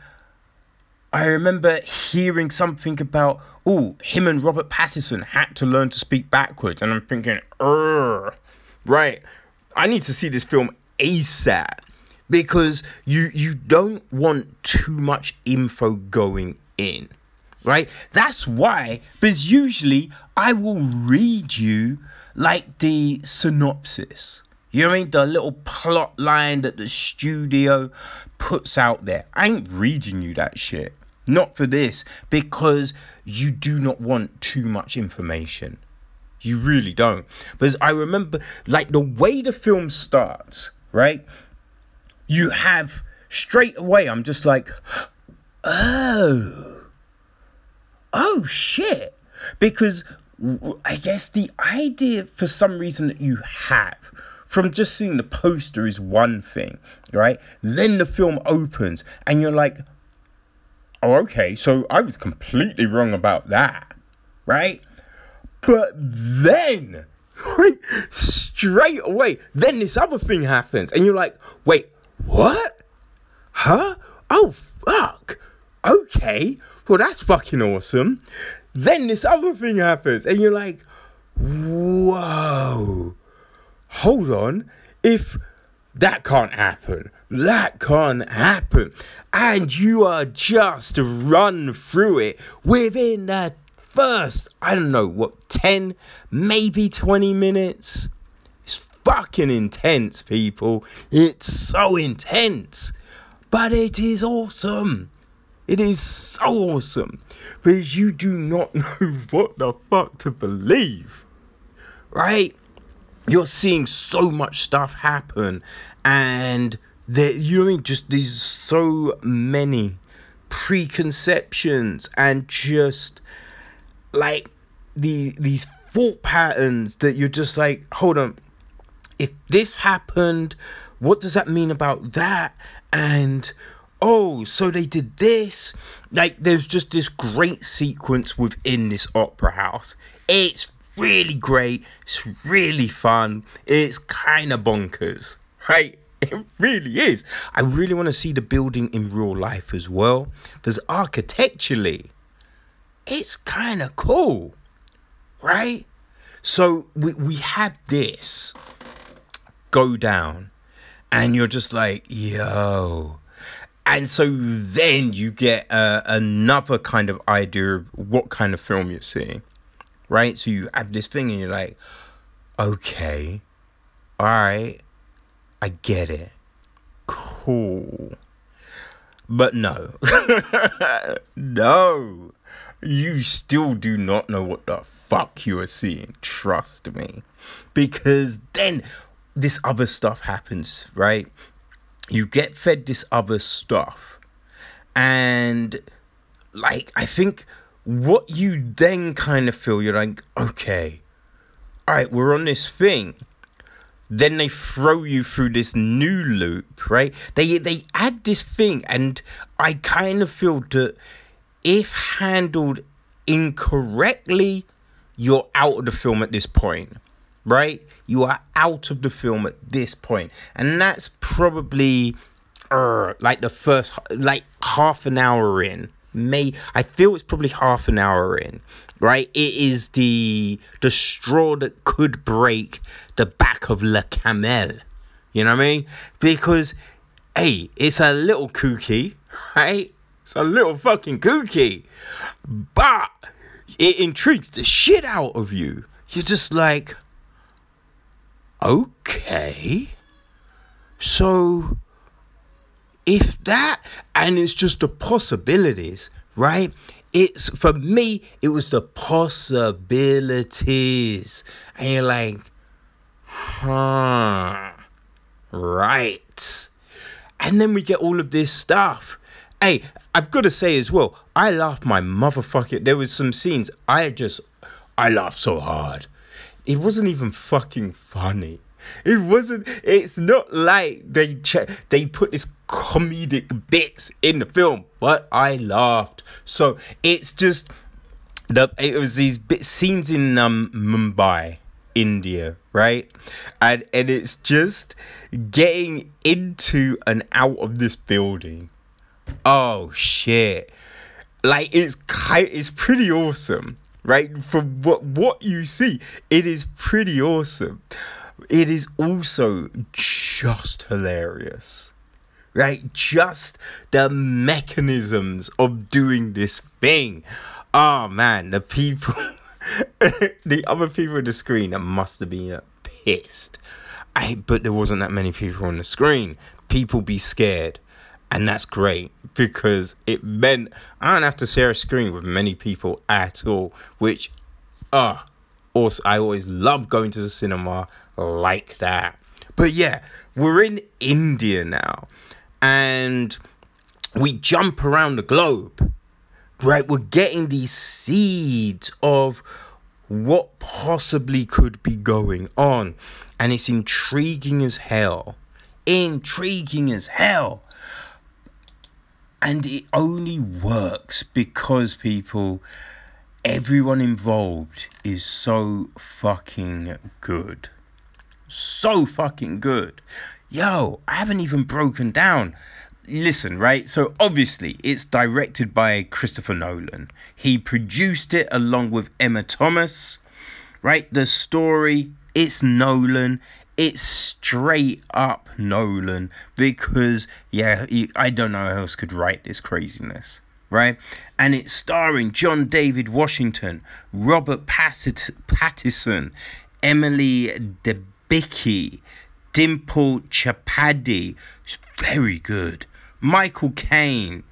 I remember hearing something about, oh, him and Robert Pattinson had to learn to speak backwards, and I'm thinking, right, I need to see this film ASAP because you you don't want too much info going in right that's why because usually i will read you like the synopsis you know what I mean? The little plot line that the studio puts out there. I ain't reading you that shit. Not for this, because you do not want too much information. You really don't. Because I remember, like, the way the film starts, right? You have straight away, I'm just like, oh, oh shit. Because I guess the idea, for some reason, that you have from just seeing the poster is one thing, right? Then the film opens and you're like, oh, okay, so I was completely wrong about that, right? But then, right, straight away, then this other thing happens and you're like, wait, what? Huh? Oh, fuck. Okay, well, that's fucking awesome. Then this other thing happens and you're like, whoa hold on, if that can't happen, that can't happen, and you are just run through it within that first, I don't know, what, 10, maybe 20 minutes? It's fucking intense, people. It's so intense. But it is awesome. It is so awesome. Because you do not know what the fuck to believe. Right? you're seeing so much stuff happen and there you know I mean just these so many preconceptions and just like the these thought patterns that you're just like hold on if this happened what does that mean about that and oh so they did this like there's just this great sequence within this opera house it's really great. It's really fun. It's kind of bonkers, right? It really is. I really want to see the building in real life as well. Because architecturally, it's kind of cool, right? So we, we had this go down, and you're just like, yo. And so then you get uh, another kind of idea of what kind of film you're seeing right? So you have this thing and you're like, okay, all right, I get it. Cool. But no, no, you still do not know what the fuck you are seeing. Trust me. Because then this other stuff happens, right? You get fed this other stuff. And like, I think what you then kind of feel, you're like, okay, all right, we're on this thing. Then they throw you through this new loop, right? They they add this thing, and I kind of feel that if handled incorrectly, you're out of the film at this point, right? You are out of the film at this point, and that's probably uh, like the first like half an hour in may I feel it's probably half an hour in, right? It is the the straw that could break the back of La Camel. You know what I mean? Because hey, it's a little kooky, right? It's a little fucking kooky. But it intrigues the shit out of you. You're just like, okay. So if that and it's just the possibilities right it's for me it was the possibilities and you're like huh right And then we get all of this stuff. Hey, I've got to say as well, I laughed my motherfucking. There was some scenes I just, I laughed so hard. It wasn't even fucking funny. It wasn't. It's not like they ch- they put this comedic bits in the film, but I laughed. So it's just the it was these bit scenes in um Mumbai, India, right? And and it's just getting into and out of this building. Oh shit. Like it's kind it's pretty awesome, right? From what what you see, it is pretty awesome. It is also just hilarious. Right? Just the mechanisms of doing this thing. Oh man, the people the other people on the screen must have been pissed. I but there wasn't that many people on the screen. People be scared. And that's great because it meant I don't have to share a screen with many people at all, which uh also I always love going to the cinema like that. But yeah, we're in India now and we jump around the globe. Right? We're getting these seeds of what possibly could be going on. And it's intriguing as hell. Intriguing as hell. And it only works because people, everyone involved is so fucking good. So fucking good. Yo, I haven't even broken down. Listen, right? So obviously, it's directed by Christopher Nolan. He produced it along with Emma Thomas. Right? The story, it's Nolan it's straight up Nolan because yeah, I don't know who else could write this craziness, right? And it's starring John David Washington, Robert Pattinson, Emily Debicki, Dimple Kapadia, very good. Michael Caine.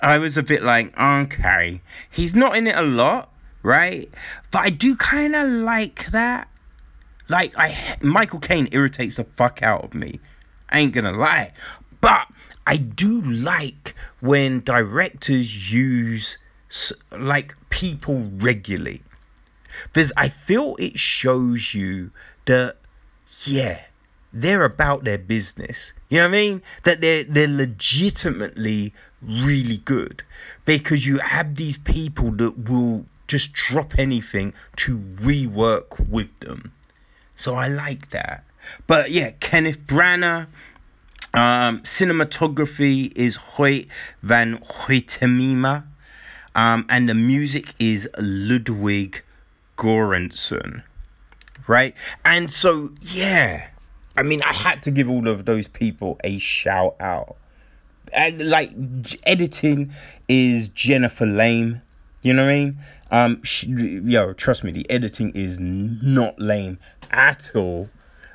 I was a bit like, okay, he's not in it a lot, right? But I do kind of like that like I Michael Caine irritates the fuck out of me. I ain't gonna lie. But I do like when directors use like people regularly. Because I feel it shows you that yeah, they're about their business. You know what I mean? That they're they're legitimately really good. Because you have these people that will just drop anything to rework with them. So I like that. But yeah, Kenneth Branagh. Um, cinematography is Hoyt van Hoytema. Um, and the music is Ludwig Göransson. Right? And so, yeah. I mean, I had to give all of those people a shout out. And like, editing is Jennifer Lame. You know what I mean? Um, she, yo, trust me, the editing is not lame at all.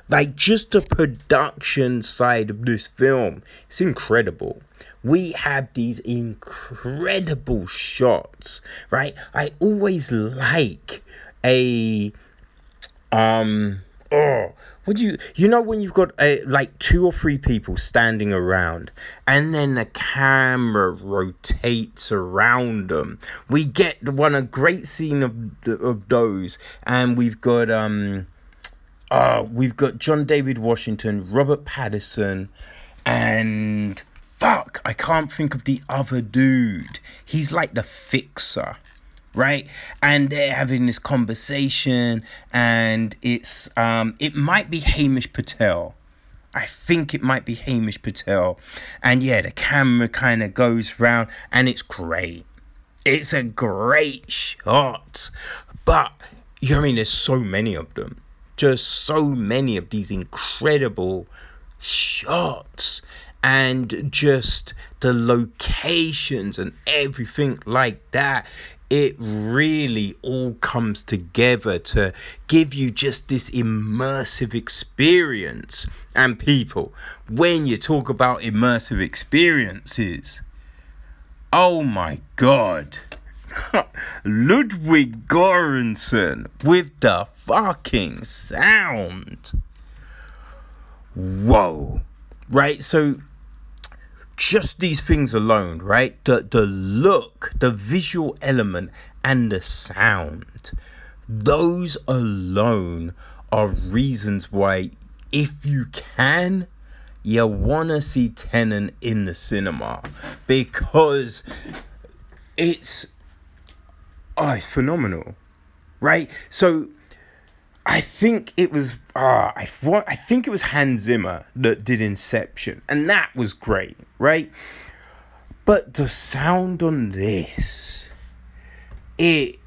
Like just the production side of this film, it's incredible. We have these incredible shots, right? I always like a um oh would you you know when you've got a like two or three people standing around and then the camera rotates around them we get the one a great scene of of those and we've got um uh, we've got John David Washington, Robert Pattinson, and fuck, I can't think of the other dude. He's like the fixer, right? And they're having this conversation, and it's um, it might be Himesh Patel. I think it might be Himesh Patel. And yeah, the camera kind of goes round and it's great. It's a great shot. But you know I mean? There's so many of them just so many of these incredible shots and just the locations and everything like that it really all comes together to give you just this immersive experience. And people when you talk about immersive experiences oh my god Ludwig Göransson with the fucking sound. Whoa. Right? So just these things alone, right? The the look, the visual element, and the sound. Those alone are reasons why, if you can, you wanna see Tenet in the cinema because it's oh, it's phenomenal, right? So I think it was ah, I what I think it was Hans Zimmer that did Inception, and that was great, right? But the sound on this, it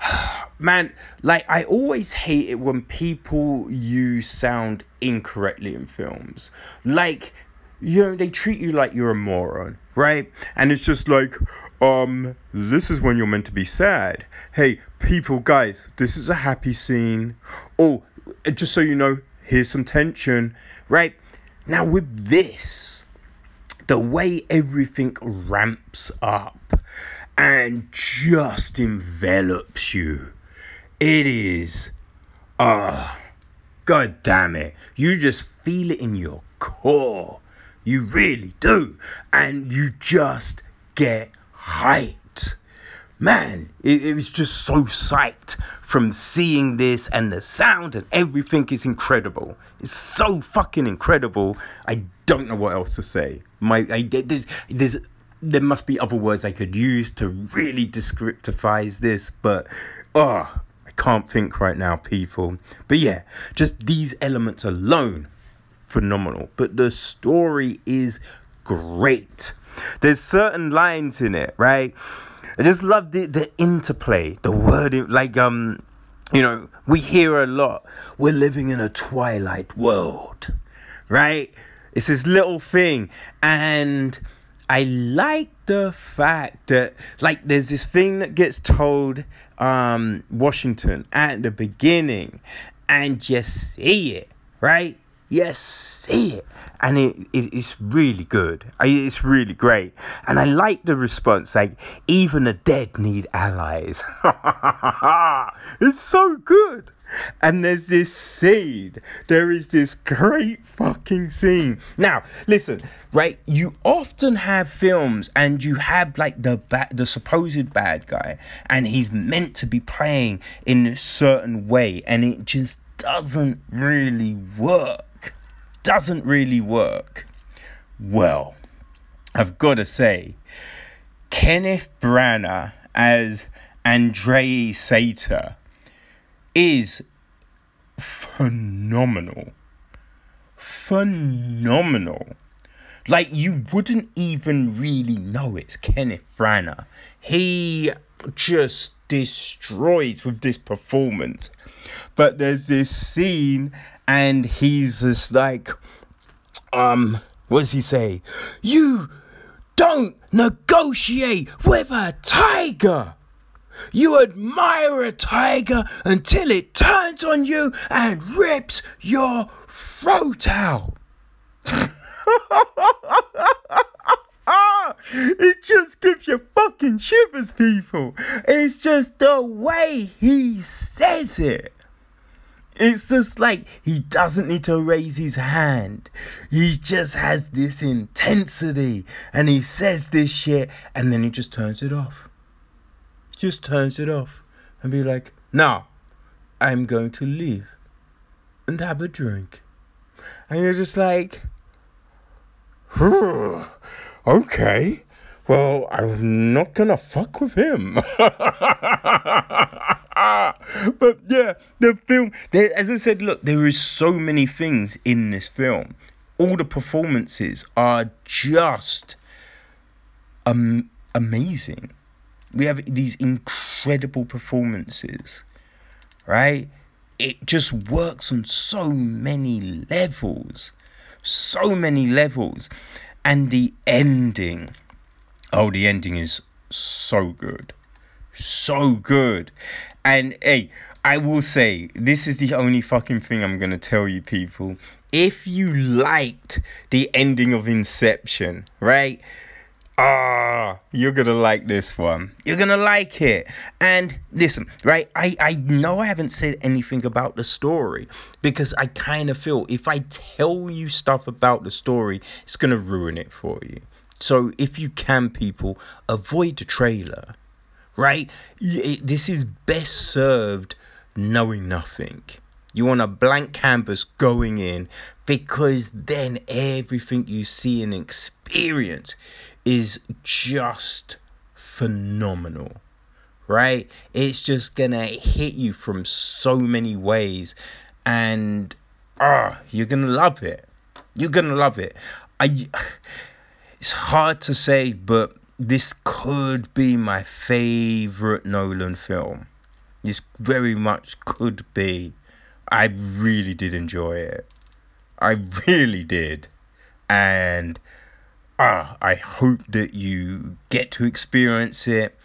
man, like I always hate it when people use sound incorrectly in films. Like, you know, they treat you like you're a moron, right? And it's just like, um, this is when you're meant to be sad. Hey, people, guys, this is a happy scene. Oh, just so you know, here's some tension, right? Now, with this, the way everything ramps up and just envelops you, it is, ah, uh, god damn it. You just feel it in your core. You really do. And you just get hyped. Man, it, it was just so psyched from seeing this and the sound and everything is incredible. It's so fucking incredible. I don't know what else to say. My, I, there's, there's there must be other words I could use to really descriptifies this, but oh, I can't think right now, people. But yeah, just these elements alone, phenomenal. But the story is great. There's certain lines in it, right? I just love the, the interplay, the wording, like um, you know, we hear a lot. We're living in a twilight world, right? It's this little thing, and I like the fact that like there's this thing that gets told um Washington at the beginning, and you see it, right? Yes, see it, and it, it it's really good. It's really great, and I like the response. Like even the dead need allies. it's so good. And there's this scene. There is this great fucking scene. Now, listen, right? You often have films and you have like the ba- the supposed bad guy and he's meant to be playing in a certain way and it just doesn't really work doesn't really work. Well, I've got to say, Kenneth Branagh as Andrei Sator is phenomenal. Phenomenal. Like, you wouldn't even really know it's Kenneth Branagh. He just destroys with this performance. But there's this scene and he's just like, um, what does he say? You don't negotiate with a tiger. You admire a tiger until it turns on you and rips your throat out. it just gives you fucking shivers, people. It's just the way he says it. It's just like he doesn't need to raise his hand. He just has this intensity and he says this shit and then he just turns it off. Just turns it off and be like, now I'm going to leave and have a drink. And you're just like, okay, well, I'm not gonna fuck with him. but yeah, the film, as I said, look, there is so many things in this film. All the performances are just um, amazing. We have these incredible performances, right? It just works on so many levels. So many levels. And the ending. Oh, the ending is so good. So good. And hey, I will say, this is the only fucking thing I'm gonna tell you, people. If you liked the ending of Inception, right? Ah, you're gonna like this one. You're gonna like it. And listen, right? I, I know I haven't said anything about the story because I kind of feel if I tell you stuff about the story, it's gonna ruin it for you. So if you can, people, avoid the trailer, right? It, this is best served knowing nothing. You want a blank canvas going in because then everything you see and experience is just phenomenal, right? It's just gonna hit you from so many ways, and ah, oh, you're gonna love it. You're gonna love it. I. It's hard to say, but this could be my favorite Nolan film. This very much could be. I really did enjoy it. I really did. And ah, I hope that you get to experience it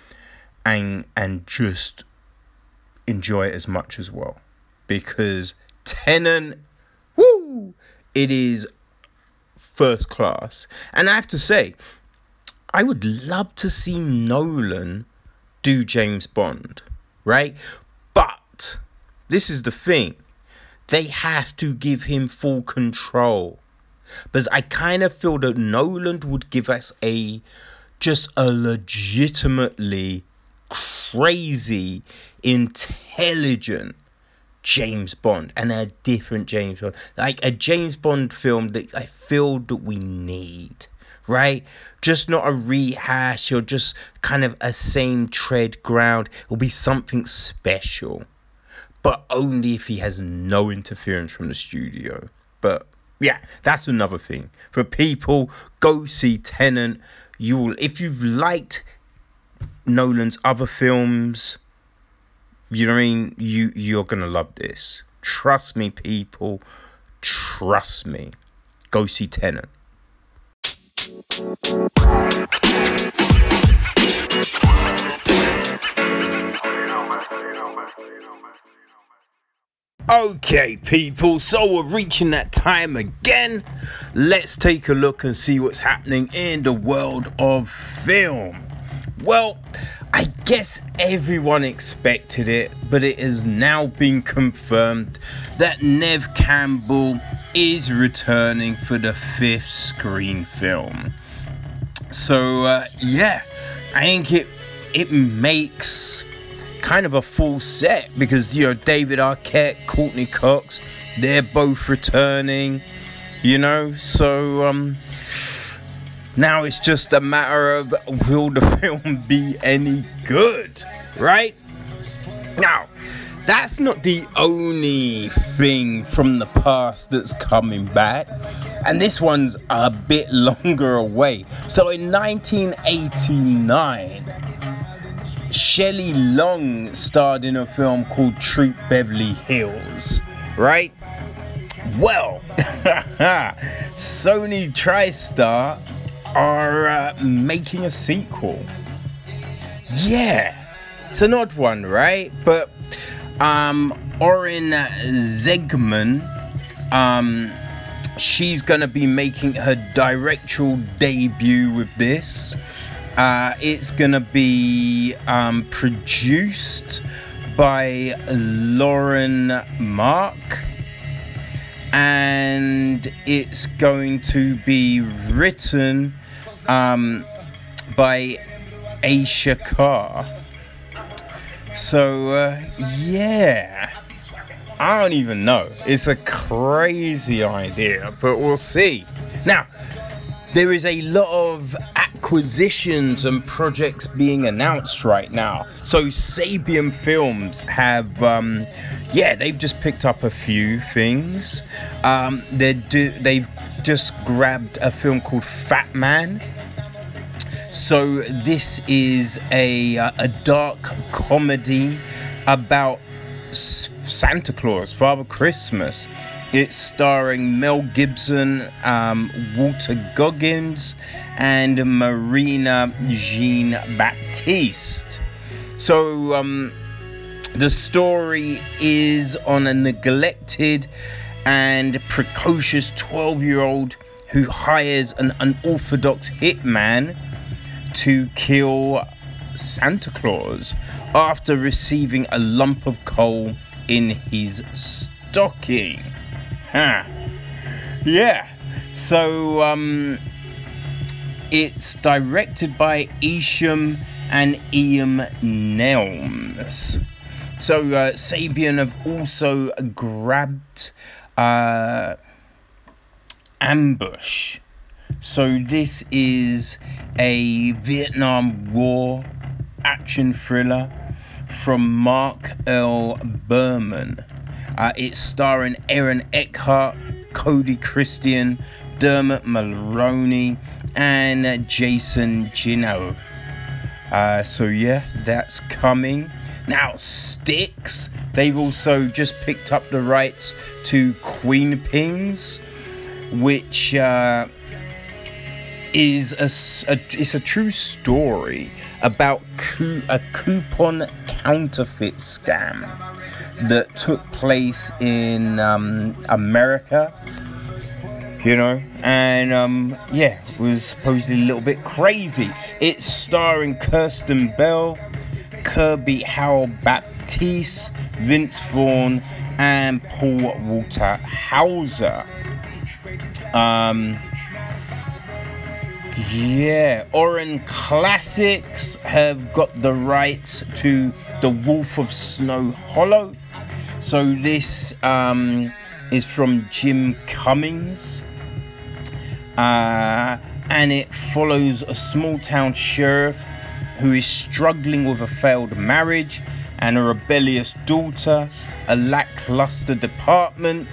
and and just enjoy it as much as well. Because Tenet, woo, it is first class. And I have to say, I would love to see Nolan do James Bond, right? But this is the thing. They have to give him full control because I kind of feel that Nolan would give us a just a legitimately crazy, intelligent James Bond and a different James Bond. Like a James Bond film that I feel that we need. Right? Just not a rehash or just kind of a same tread ground. It'll be something special. But only if he has no interference from the studio. But yeah, that's another thing. For people, go see Tenet. You will, if you've liked Nolan's other films, you know what I mean. You you're gonna love this. Trust me, people. Trust me. Go see Tenet. Okay, people, so we're reaching that time again. Let's take a look and see what's happening in the world of film. Well, I guess everyone expected it, but it has now been confirmed that Neve Campbell is returning for the fifth Scream film. So, uh, yeah, I think it it makes kind of a full set because you know David Arquette, Courtney Cox, they're both returning, you know. So um, now it's just a matter of will the film be any good, right? Now, that's not the only thing from the past that's coming back. And this one's a bit longer away. So in 1989, Shelley Long starred in a film called Troop Beverly Hills, right? Well, Sony TriStar are uh, making a sequel. Yeah, it's an odd one, right? But um, Oren Zegman, um, she's gonna be making her directorial debut with this. Uh, it's gonna be um, produced by Lauren Mark, and it's going to be written um, by Aisha Carr. So, uh, yeah. I don't even know. It's a crazy idea, but we'll see. Now, there is a lot of acquisitions and projects being announced right now. So Saban Films have, um, yeah, they've just picked up a few things. Um, they do, they've just grabbed a film called Fat Man. So this is a uh, a dark comedy about Santa Claus, Father Christmas. It's starring Mel Gibson, um, Walton Goggins, and Marina Jean Baptiste. So, um, the story is on a neglected and precocious 12 year old who hires an unorthodox hitman to kill Santa Claus after receiving a lump of coal in his stocking. Huh. Yeah. So um it's directed by Eshom and Ian Nelms. So uh, Saban have also grabbed uh, Ambush. So this is a Vietnam War action thriller from Mark L. Berman. Uh, it's starring Aaron Eckhart, Cody Christian, Dermot Mulroney, and Jason Genao. Uh, so yeah, that's coming. Now, STX, they've also just picked up the rights to Queenpins, which uh, is a, a, it's a true story about a coupon counterfeit scam that took place in um, America. You know, and um, yeah, was supposedly a little bit crazy. It's starring Kristen Bell, Kirby Howell Baptiste, Vince Vaughn, and Paul Walter Hauser. Um, yeah, Orion Classics have got the rights to The Wolf of Snow Hollow. So this um, is from Jim Cummings. Uh, and it follows a small town sheriff who is struggling with a failed marriage and a rebellious daughter, a lackluster department.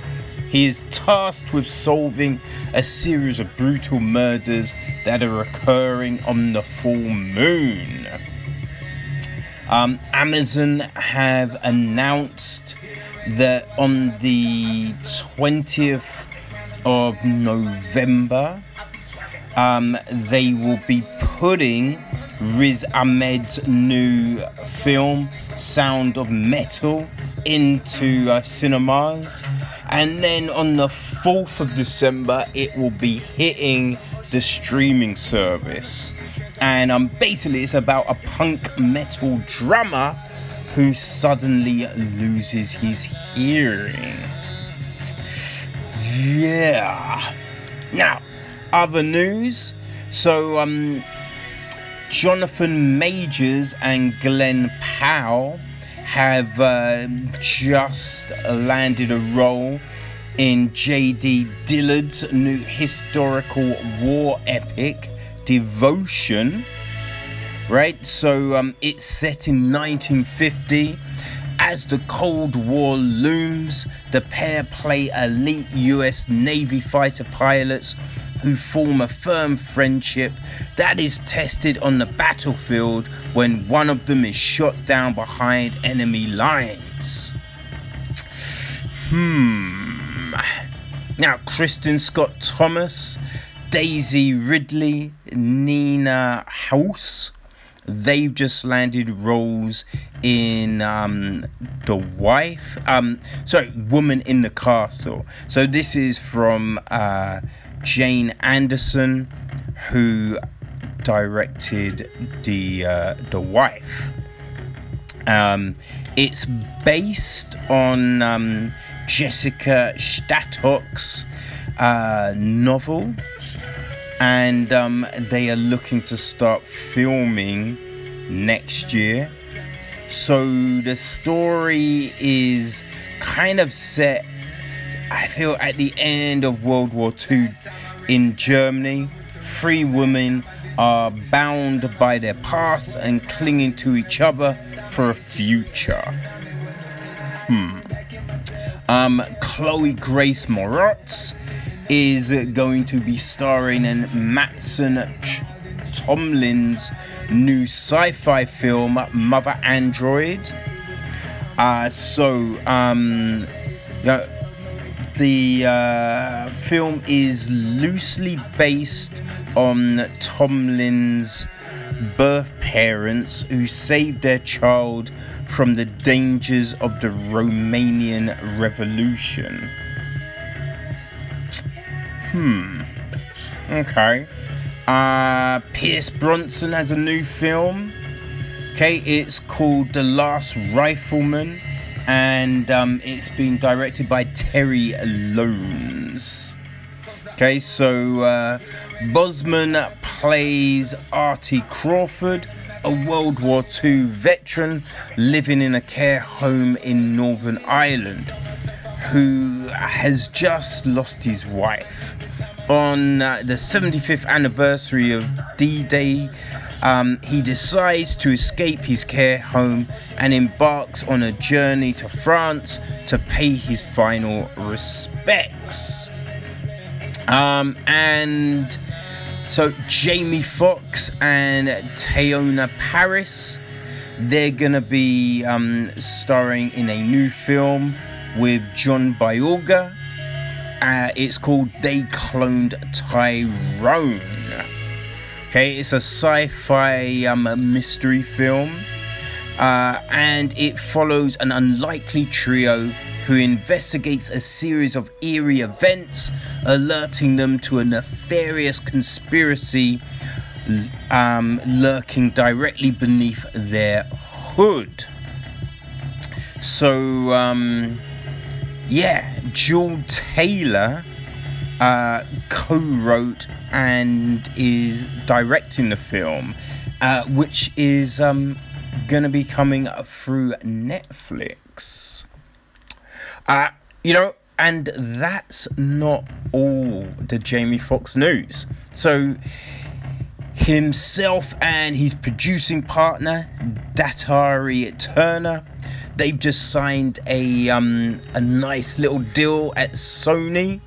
He is tasked with solving a series of brutal murders that are occurring on the full moon. Um, Amazon have announced that on the 20th of November, um, they will be putting Riz Ahmed's new film, Sound of Metal, into uh, cinemas. And then on the 4th of December, it will be hitting the streaming service. And um, basically, it's about a punk metal drummer who suddenly loses his hearing. Yeah. Now, other news. So, um, Jonathan Majors and Glen Powell have uh, just landed a role in J.D. Dillard's new historical war epic, Devotion. Right? So, um, it's set in 1950 as the Cold War looms, the pair play elite US Navy fighter pilots who form a firm friendship that is tested on the battlefield when one of them is shot down behind enemy lines. Hmm. Now, Kristin Scott Thomas, Daisy Ridley, Nina Hoss, they've just landed roles in um, The Wife. Um, sorry, Woman in the Castle. So this is from uh, Jane Anderson, who directed the uh, The Wife. Um, it's based on um, Jessica Shattuck's uh, novel and um, they are looking to start filming next year. So the story is kind of set, I feel, at the end of World War II in Germany. free women are bound by their past and clinging to each other for a future. Hmm. Um, Chloe Grace Moretz is going to be starring in Mattson Tomlin's new sci fi film, Mother Android. Uh, so, um, yeah, the uh, film is loosely based on Tomlin's birth parents who saved their child from the dangers of the Romanian Revolution. Hmm. Okay. Uh, Pierce Brosnan has a new film. Okay, it's called The Last Rifleman, and um, it's been directed by Terry Loane. Okay, so uh, Boseman plays Artie Crawford, a World War II veteran living in a care home in Northern Ireland, who has just lost his wife on uh, the 75th anniversary of D Day, um, he decides to escape his care home and embarks on a journey to France to pay his final respects. Um, and so Jamie Foxx and Teyonah Parris, they're gonna be um, starring in a new film with John Boyega uh, it's called They Cloned Tyrone. Okay, it's a sci fi um, mystery film. Uh, and it follows an unlikely trio who investigates a series of eerie events, alerting them to a nefarious conspiracy um, lurking directly beneath their hood. So, um, yeah, Juel Taylor uh, co-wrote and is directing the film, uh, which is um, going to be coming through Netflix. Uh, you know, and that's not all the Jamie Foxx news. So himself and his producing partner Datari Turner they've just signed a um, a nice little deal at Sony.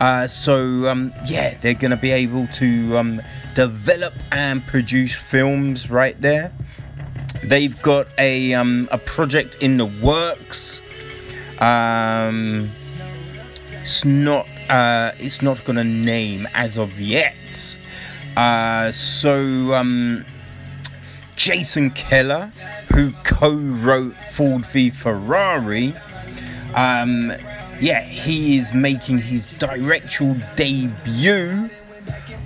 Uh, so um, yeah, they're gonna be able to um, develop and produce films right there. They've got a um, a project in the works. Um, it's not uh, it's not gonna name as of yet. Uh, so um, Jason Keller, who co-wrote Ford v Ferrari, um, yeah, he is making his directorial debut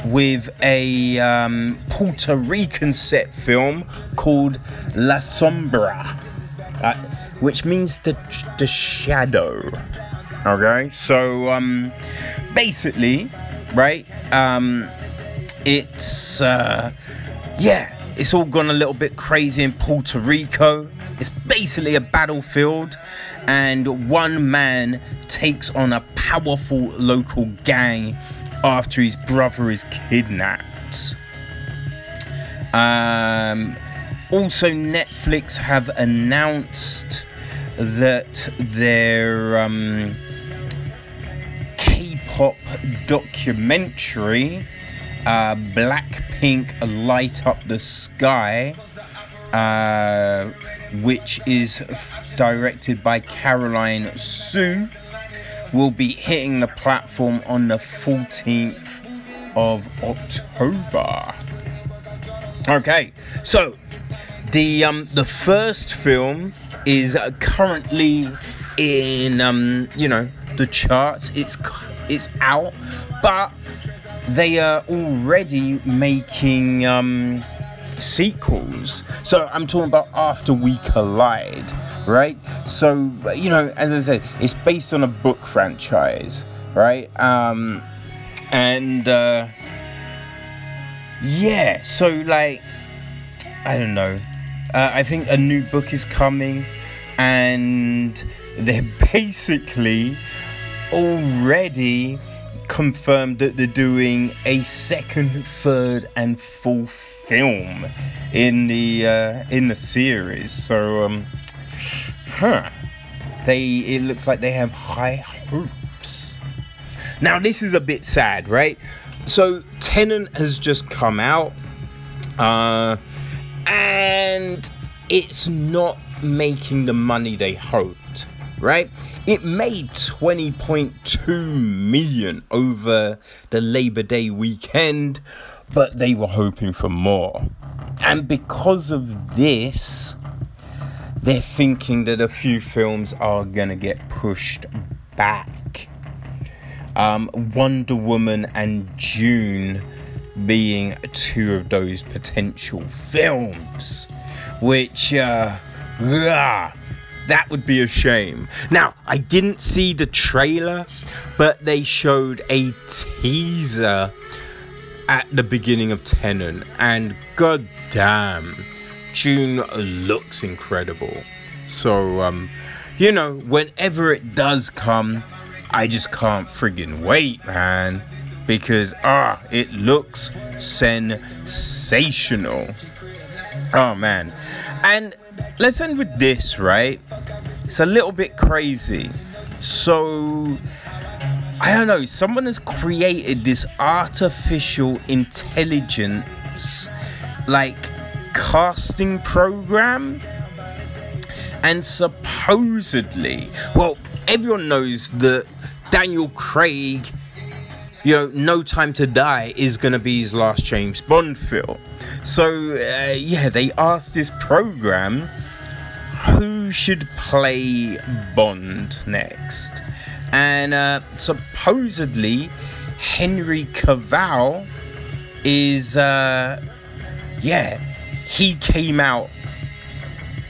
with a um, Puerto Rican set film called La Sombra, uh, which means the the shadow. Okay, so um, basically, right? Um, it's uh, yeah, it's all gone a little bit crazy in Puerto Rico. It's basically a battlefield, and one man takes on a powerful local gang after his brother is kidnapped. Um, also, Netflix have announced that their um, K-pop documentary uh, Blackpink Light Up the Sky, uh, which is directed by Caroline Suh, will be hitting the platform on the 14th of October. Okay, so the um, the first film is currently in um, you know the charts. It's it's out, but they are already making um, sequels. So I'm talking about After We Collide, right? So, you know, as I said, it's based on a book franchise, right? Um, and uh, yeah, so like, I don't know. Uh, I think a new book is coming, and they're basically already confirmed that they're doing a second, third, and fourth film in the uh, in the series. So, um, huh? They it looks like they have high hopes. Now this is a bit sad, right? So Tenet has just come out, uh, and it's not making the money they hoped, right? It made 20.2 million over the Labor Day weekend, but they were hoping for more. And because of this, they're thinking that a few films are gonna get pushed back. Um, Wonder Woman and Dune being two of those potential films, which, uh, ah, that would be a shame. Now, I didn't see the trailer, but they showed a teaser at the beginning of Tenet, and god damn, Dune looks incredible. So, um, you know, whenever it does come, I just can't friggin' wait, man. Because, ah, it looks sensational. Oh, man. And let's end with this, right? It's a little bit crazy. So, I don't know, someone has created this artificial intelligence like casting program. And supposedly, well, everyone knows that Daniel Craig, you know, No Time to Die is going to be his last James Bond film. So, uh, yeah, they asked this program who should play Bond next and uh, supposedly Henry Cavill is uh, yeah he came out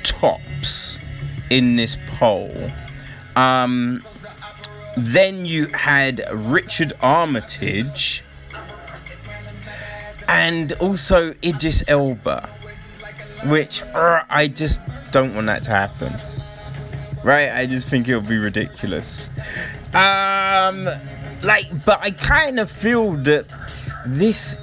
tops in this poll. Um, then you had Richard Armitage and also Idris Elba, which uh, I just don't want that to happen. Right? I just think it'll be ridiculous. Um, like, but I kind of feel that this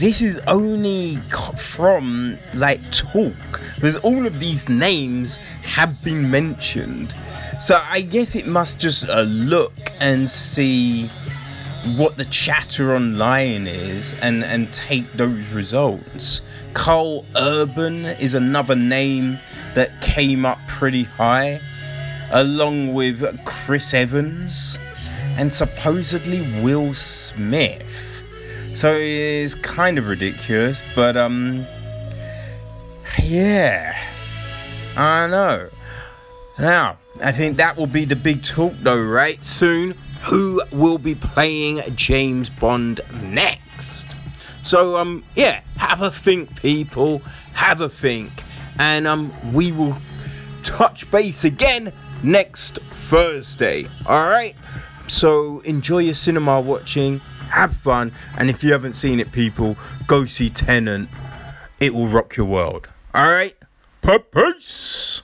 this is only from like talk because all of these names have been mentioned so i guess it must just uh, look and see what the chatter online is and and take those results Karl urban is another name that came up pretty high along with Chris Evans and supposedly Will Smith. So it is kind of ridiculous, but um, yeah, I know. Now, I think that will be the big talk, though, right? Soon, who will be playing James Bond next? So um, yeah, have a think, people. Have a think, and um, we will touch base again next Thursday. Alright? So enjoy your cinema watching, have fun, and if you haven't seen it, people, go see Tenet. It will rock your world. Alright? Peace!